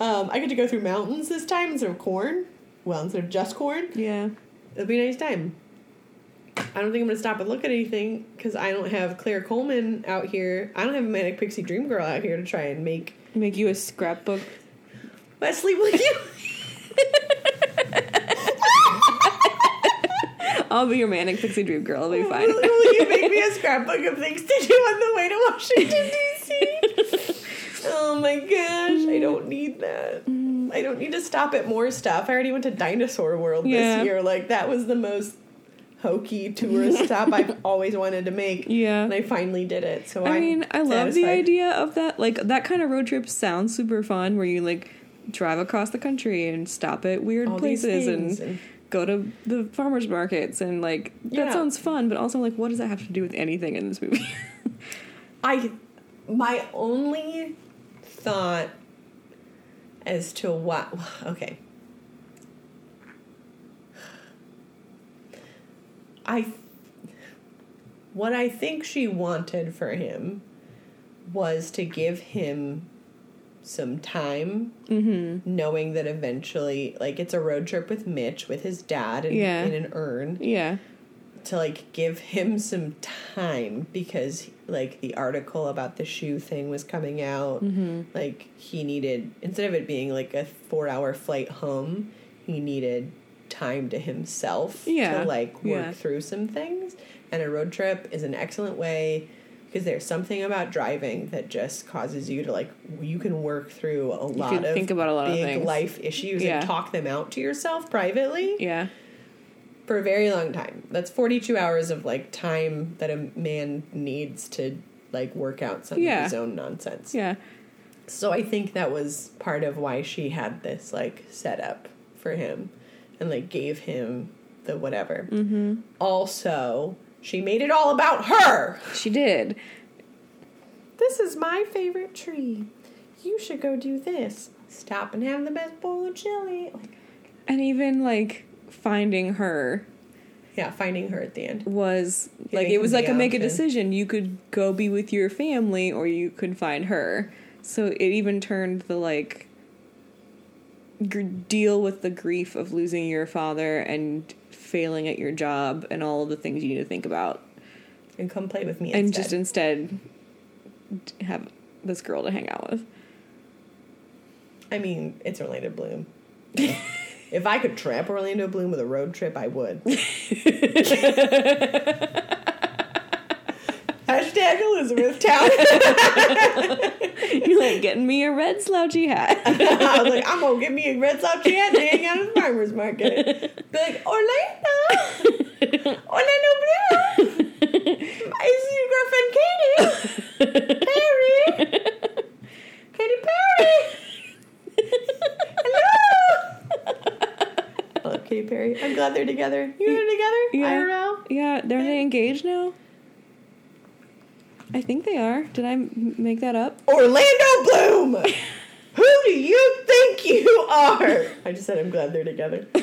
um, I get to go through mountains this time instead of corn. Well, instead of just corn. Yeah. It'll be a nice time. I don't think I'm going to stop and look at anything because I don't have Claire Colburn out here. I don't have a Manic Pixie Dream Girl out here to try and make Make you a scrapbook. Wesley, will you? I'll be your manic pixie dream girl. I'll be oh, fine. will you make me a scrapbook of things to do on the way to Washington, D.C.? oh my gosh, I don't need that. I don't need to stop at more stuff. I already went to Dinosaur World Yeah. this year. Like, that was the most hokey tourist stop I've always wanted to make. Yeah. And I finally did it. So I I'm mean, I love the idea of that. Like that kind of road trip sounds super fun, where you like drive across the country and stop at weird All places and, and- go to the farmers markets and like that Yeah. sounds fun, but also like what does that have to do with anything in this movie? I my only thought as to what okay. I what I think she wanted for him was to give him some time mm-hmm. knowing that eventually like it's a road trip with Mitch with his dad in, Yeah. in an urn Yeah. to like give him some time because like the article about the shoe thing was coming out Mm-hmm. like he needed instead of it being like a four hour flight home he needed time to himself Yeah, to like work yeah. through some things and a road trip is an excellent way because there's something about driving that just causes you to like you can work through a lot of think about a lot of big things. life issues Yeah. and talk them out to yourself privately Yeah. for a very long time. That's 42 hours of like time that a man needs to like work out some Yeah. of his own nonsense. Yeah. So I think that was part of why she had this like setup for him and like gave him the whatever. Mm-hmm. Also, she made it all about her. She did. This is my favorite tree. You should go do this. Stop and have the best bowl of chili. And even like finding her yeah, finding her at the end. was like it was like a make a decision. You could go be with your family or you could find her. So it even turned the like gr- deal with the grief of losing your father and failing at your job and all of the things you need to think about And come play with me and instead. just instead have this girl to hang out with. I mean, it's Orlando Bloom. if I could trap Orlando Bloom with a road trip, I would. Hashtag Elizabethtown. You're like getting me a red slouchy hat. I was like, I'm gonna get me a red slouchy hat and hang out at the farmer's market. Be like, Orlando, Orlando Bloom. I see your girlfriend Katy. Perry. Katy Perry. Hello. I love Katy Perry. I'm glad they're together. You know they're together? Yeah. IRL? Yeah, they're they engaged now? I think they are. Did I m- make that up? Orlando Bloom! Who do you think you are? I just said I'm glad they're together.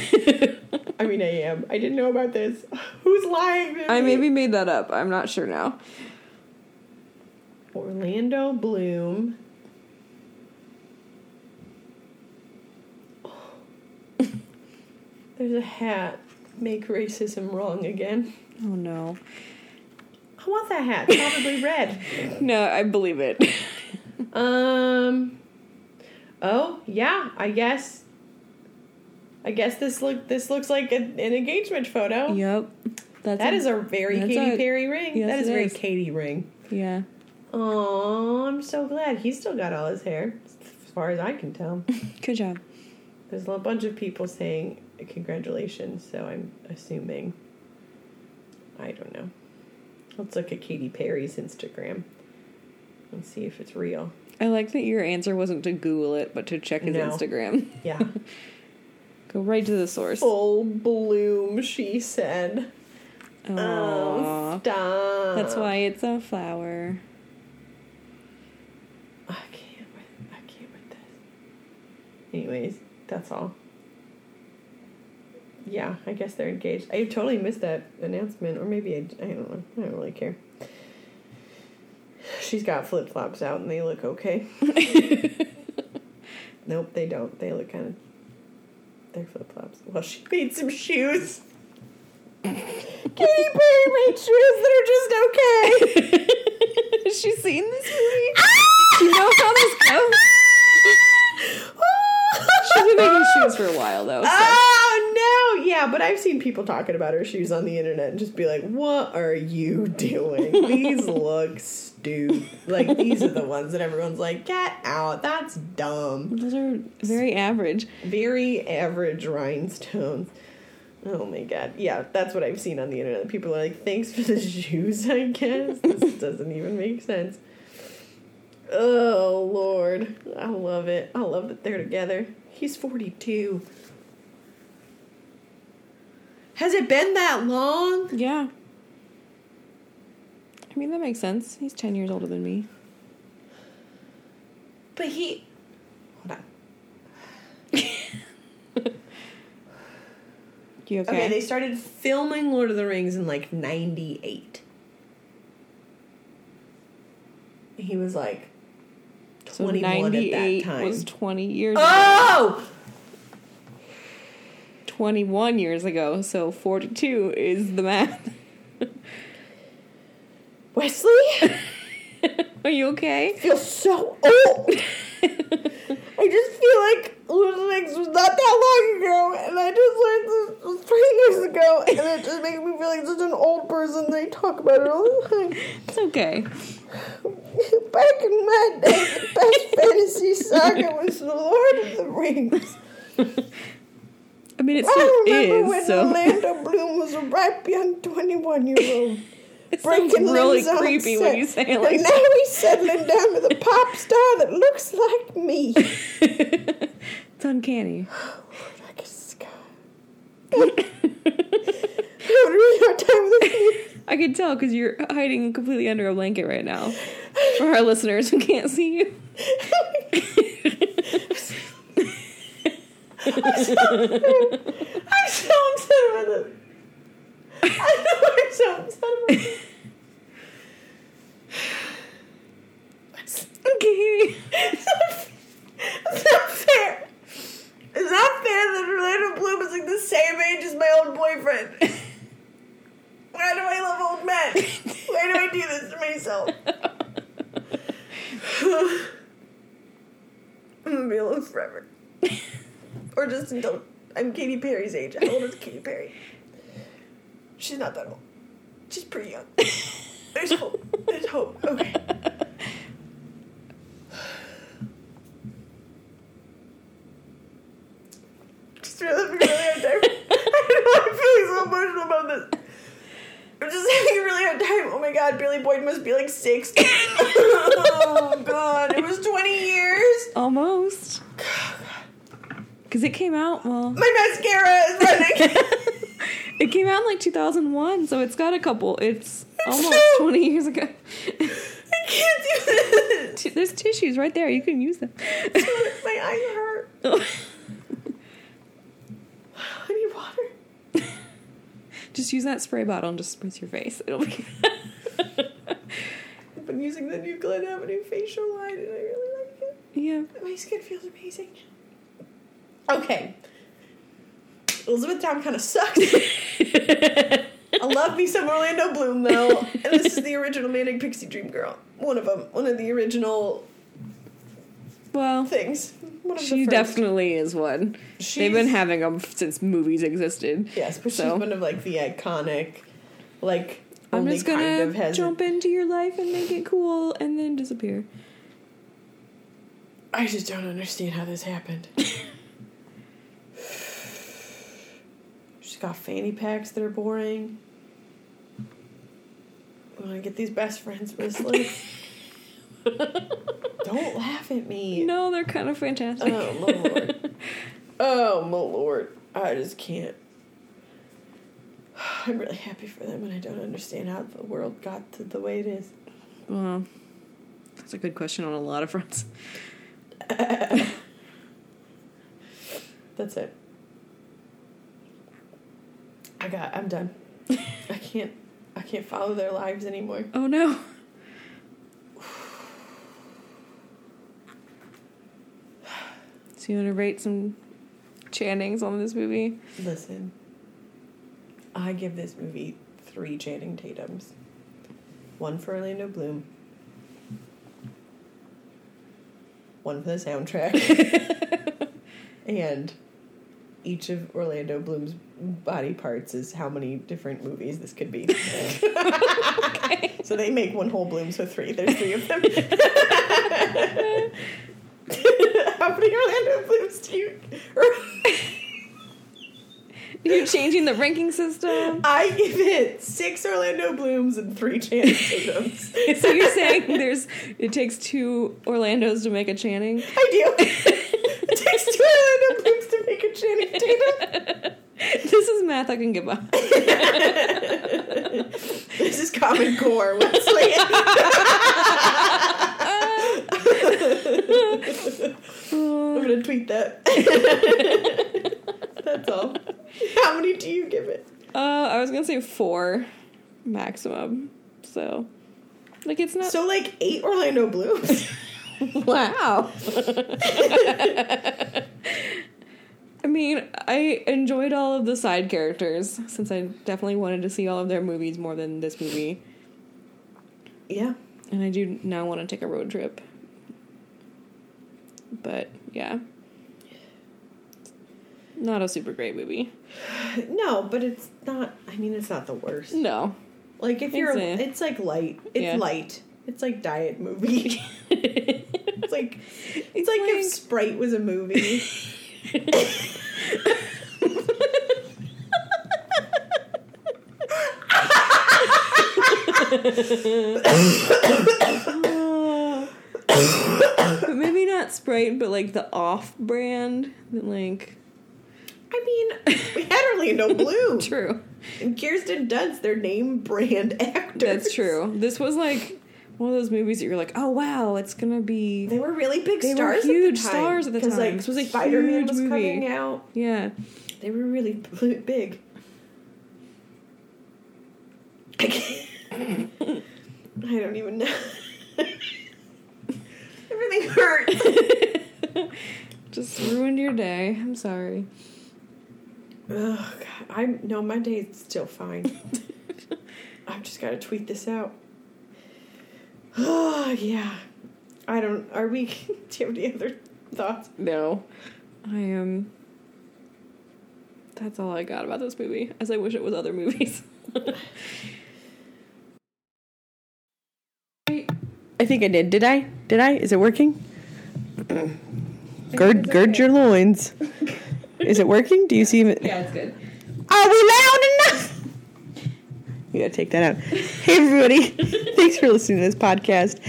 I mean, I am. I didn't know about this. Who's lying? to I me? maybe made that up. I'm not sure now. Orlando Bloom. There's a hat. Make racism wrong again. Oh no. I want that hat. Probably red. No, I believe it. Um. Oh yeah, I guess. I guess this look this looks like a, an engagement photo. yep. That's That is a very Katy a- Perry ring. yes, that is a very is. Katy ring. Yeah. Oh, I'm so glad he's still got all his hair, as far as I can tell. Good job. There's a bunch of people saying congratulations, so I'm assuming. I don't know. Let's look at Katy Perry's Instagram and see if it's real. I like that your answer wasn't to Google it, but to check his No. Instagram. Yeah. Go right to the source. Full bloom, she said. Oh, stop. That's why it's a flower. I can't with I can't with this. Anyways, that's all. Yeah, I guess they're engaged. I totally missed that announcement, or maybe I, I don't know. I don't really care. She's got flip flops out, and they look okay. nope, they don't. They look kind of. They're flip flops. Well, she made some shoes. Katy Perry made shoes that are just okay. Has she seen this movie? Do you know how this goes? She's been making shoes for a while though. So. Oh no! Yeah, but I've seen people talking about her shoes on the internet and just be like, "What are you doing? These look stupid. Like these are the ones that everyone's like, get out. That's dumb. Those are very average. Very average rhinestones." Oh my god! Yeah, that's what I've seen on the internet. People are like, "Thanks for the shoes." I guess this doesn't even make sense. Oh Lord, I love it. I love that they're together. He's forty-two. Has it been that long? Yeah. I mean, that makes sense. He's 10 years older than me. But he. Hold on. You okay? Okay, they started filming Lord of the Rings in like '98. He was like so 21 at that 98 time. was 20 years oh! ago. Oh! 21 years ago, so 42 is the math. Wesley? Are you okay? I feel so old. I just feel like Lord of the Rings was not that long ago, and I just learned this was three years ago, and it just makes me feel like such an old person. They talk about it all the time. It's okay. Back in my day, the best fantasy saga was The Lord of the Rings. I mean, it I still remember is, when so Orlando Bloom was a ripe young 21 year old. it sounds breaking really creepy when you say it and like now he's settling down with a pop star that looks like me. it's uncanny. I guess God. I have a really hard time with this. I can tell because you're hiding completely under a blanket right now. For our listeners who can't see you. I'm so upset about this. I know I'm so upset about this. Okay. It's not fair. It's not fair that Orlando Bloom is like the same age as my old boyfriend. Why do I love old men? Why do I do this to myself? I'm gonna be alone forever. or just don't. I'm Katy Perry's age. How old is Katy Perry? She's not that old. She's pretty young. There's hope. There's hope. Okay. Just really, really hard time. I. I'm feeling so emotional about this. I'm just having a really hard time. Oh my god, Billy Boyd must be like 60. oh god, it was 20 years. Almost. Because it came out, well, My mascara is running. it came out in like 2001, so it's got a couple. It's almost true. 20 years ago. I can't do this. T- There's tissues right there. You can use them. My eyes hurt. I need water. just use that spray bottle and just spritz your face. It'll be. I've been using the new Glen Avenue facial line and I really like it. yeah. My skin feels amazing. Okay. Elizabeth Town kind of sucks. I love me some Orlando Bloom though, and this is the original Manic Pixie Dream Girl. One of them. One of the original Well, things. She definitely is one. They've been having them since movies existed. Yes, but So- she's one of like the iconic, like I'm only just gonna kind of has. jump into your life and make it cool and then disappear. I just don't understand how this happened. She's got fanny packs that are boring. I want to get these best friends bracelets. don't laugh at me. No, they're kind of fantastic. Oh my lord. Oh my lord. I just can't. I'm really happy for them, and I don't understand how the world got to the way it is. well, that's a good question on a lot of fronts. That's it. I got. I'm done. I can't. I can't follow their lives anymore. Oh no. So you want to rate some Channings on this movie? Listen. I give this movie three Channing Tatum's. One for Orlando Bloom. One for the soundtrack. and each of Orlando Bloom's body parts is how many different movies this could be. So they make one whole Bloom, so three. There's three of them. how many Orlando Blooms do you? You're changing the ranking system. I give it six Orlando Blooms and three Channing Tatums. So you're saying there's it takes two Orlandos to make a Channing? I do. it takes two Orlando Blooms to make a Channing Tatum. This is math I can give up. This is Common Core, Wesley. I'm gonna tweet that. That's all. How many do you give it? Uh, I was gonna say four maximum. So, like, it's not. So like eight Orlando Blooms. wow. I mean, I enjoyed all of the side characters since I definitely wanted to see all of their movies more than this movie, Yeah. and I do now want to take a road trip. But yeah, not a super great movie. No, but it's not. I mean, it's not the worst. No, Like if you're, It's it's like light. It's Yeah. light. It's like diet movie. it's like it's, It's like, like- if Sprite was a movie. but maybe not Sprite, but like the off-brand, like I mean, we had Orlando Bloom true. and Kirsten Dunst. They're name brand actors. That's true. This was like one of those movies that you're like, oh wow, it's gonna be They were really big They were stars. huge at the time, stars at the time. Like This was a Spider Man huge was movie. coming out. yeah. They were really big. I can't- I don't even know. Everything hurts. Just ruined your day. I'm sorry. Oh God, I'm no, my day's still fine. I've just got to tweet this out. Oh yeah, I don't. Are we? Do you have any other thoughts? No. I am that's all I got about this movie. As I wish it was other movies. I think I did. Did I? Did I? Is it working? Gird, gird your loins. Is it working? Do you see it? yeah, it's good. Are we loud enough? You gotta take that out. Hey, everybody. Thanks for listening to this podcast.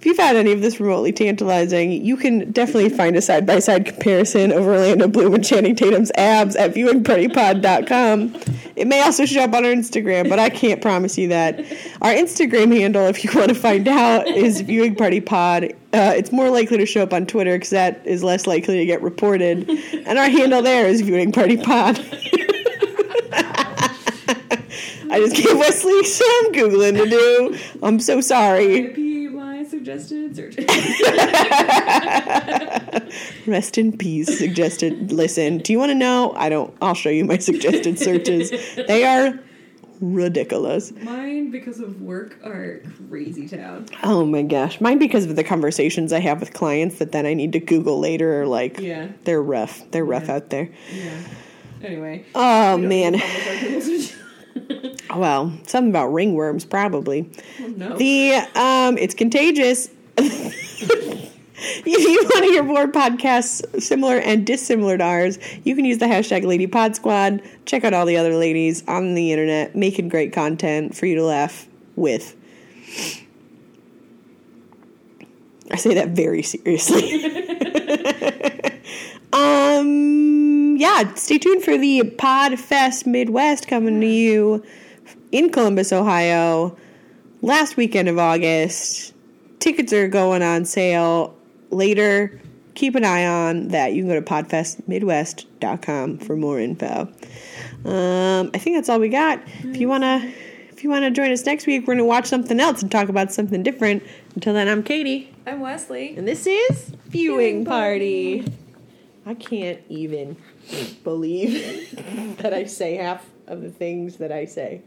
If you found any of this remotely tantalizing, you can definitely find a side by side comparison of Orlando Bloom and Channing Tatum's abs at viewingpartypod.com. It may also show up on our Instagram, but I can't promise you that. Our Instagram handle, if you want to find out, is Viewing Party Pod. Uh, it's more likely to show up on Twitter because that is less likely to get reported. And our handle there is Viewing Party Pod. I just gave Wesley some Googling to do. I'm so sorry. Suggested. Rest in peace. Suggested. Listen, do you want to know? I don't. I'll show you my suggested searches. They are ridiculous. Mine because of work are crazy town. Oh my gosh. Mine because of the conversations I have with clients that then I need to Google later. Are like, Yeah. they're rough. They're rough Yeah. out there. Yeah. Anyway. Oh man. Need to publish our Google search. Well, something about ringworms probably. Oh, no. The um, it's contagious. if you want to hear more podcasts similar and dissimilar to ours, you can use the hashtag LadyPodSquad. Check out all the other ladies on the internet making great content for you to laugh with. I say that very seriously. um, yeah, stay tuned for the Podfest Midwest coming to you in Columbus, Ohio, last weekend of August. Tickets are going on sale later. Keep an eye on that. You can go to podfestmidwest.com for more info. Um, I think that's all we got. If you wanna if you wanna join us next week, we're gonna watch something else and talk about something different. Until then, I'm Katy. I'm Wesley. And this is Viewing Party. I can't even believe that I say half of the things that I say.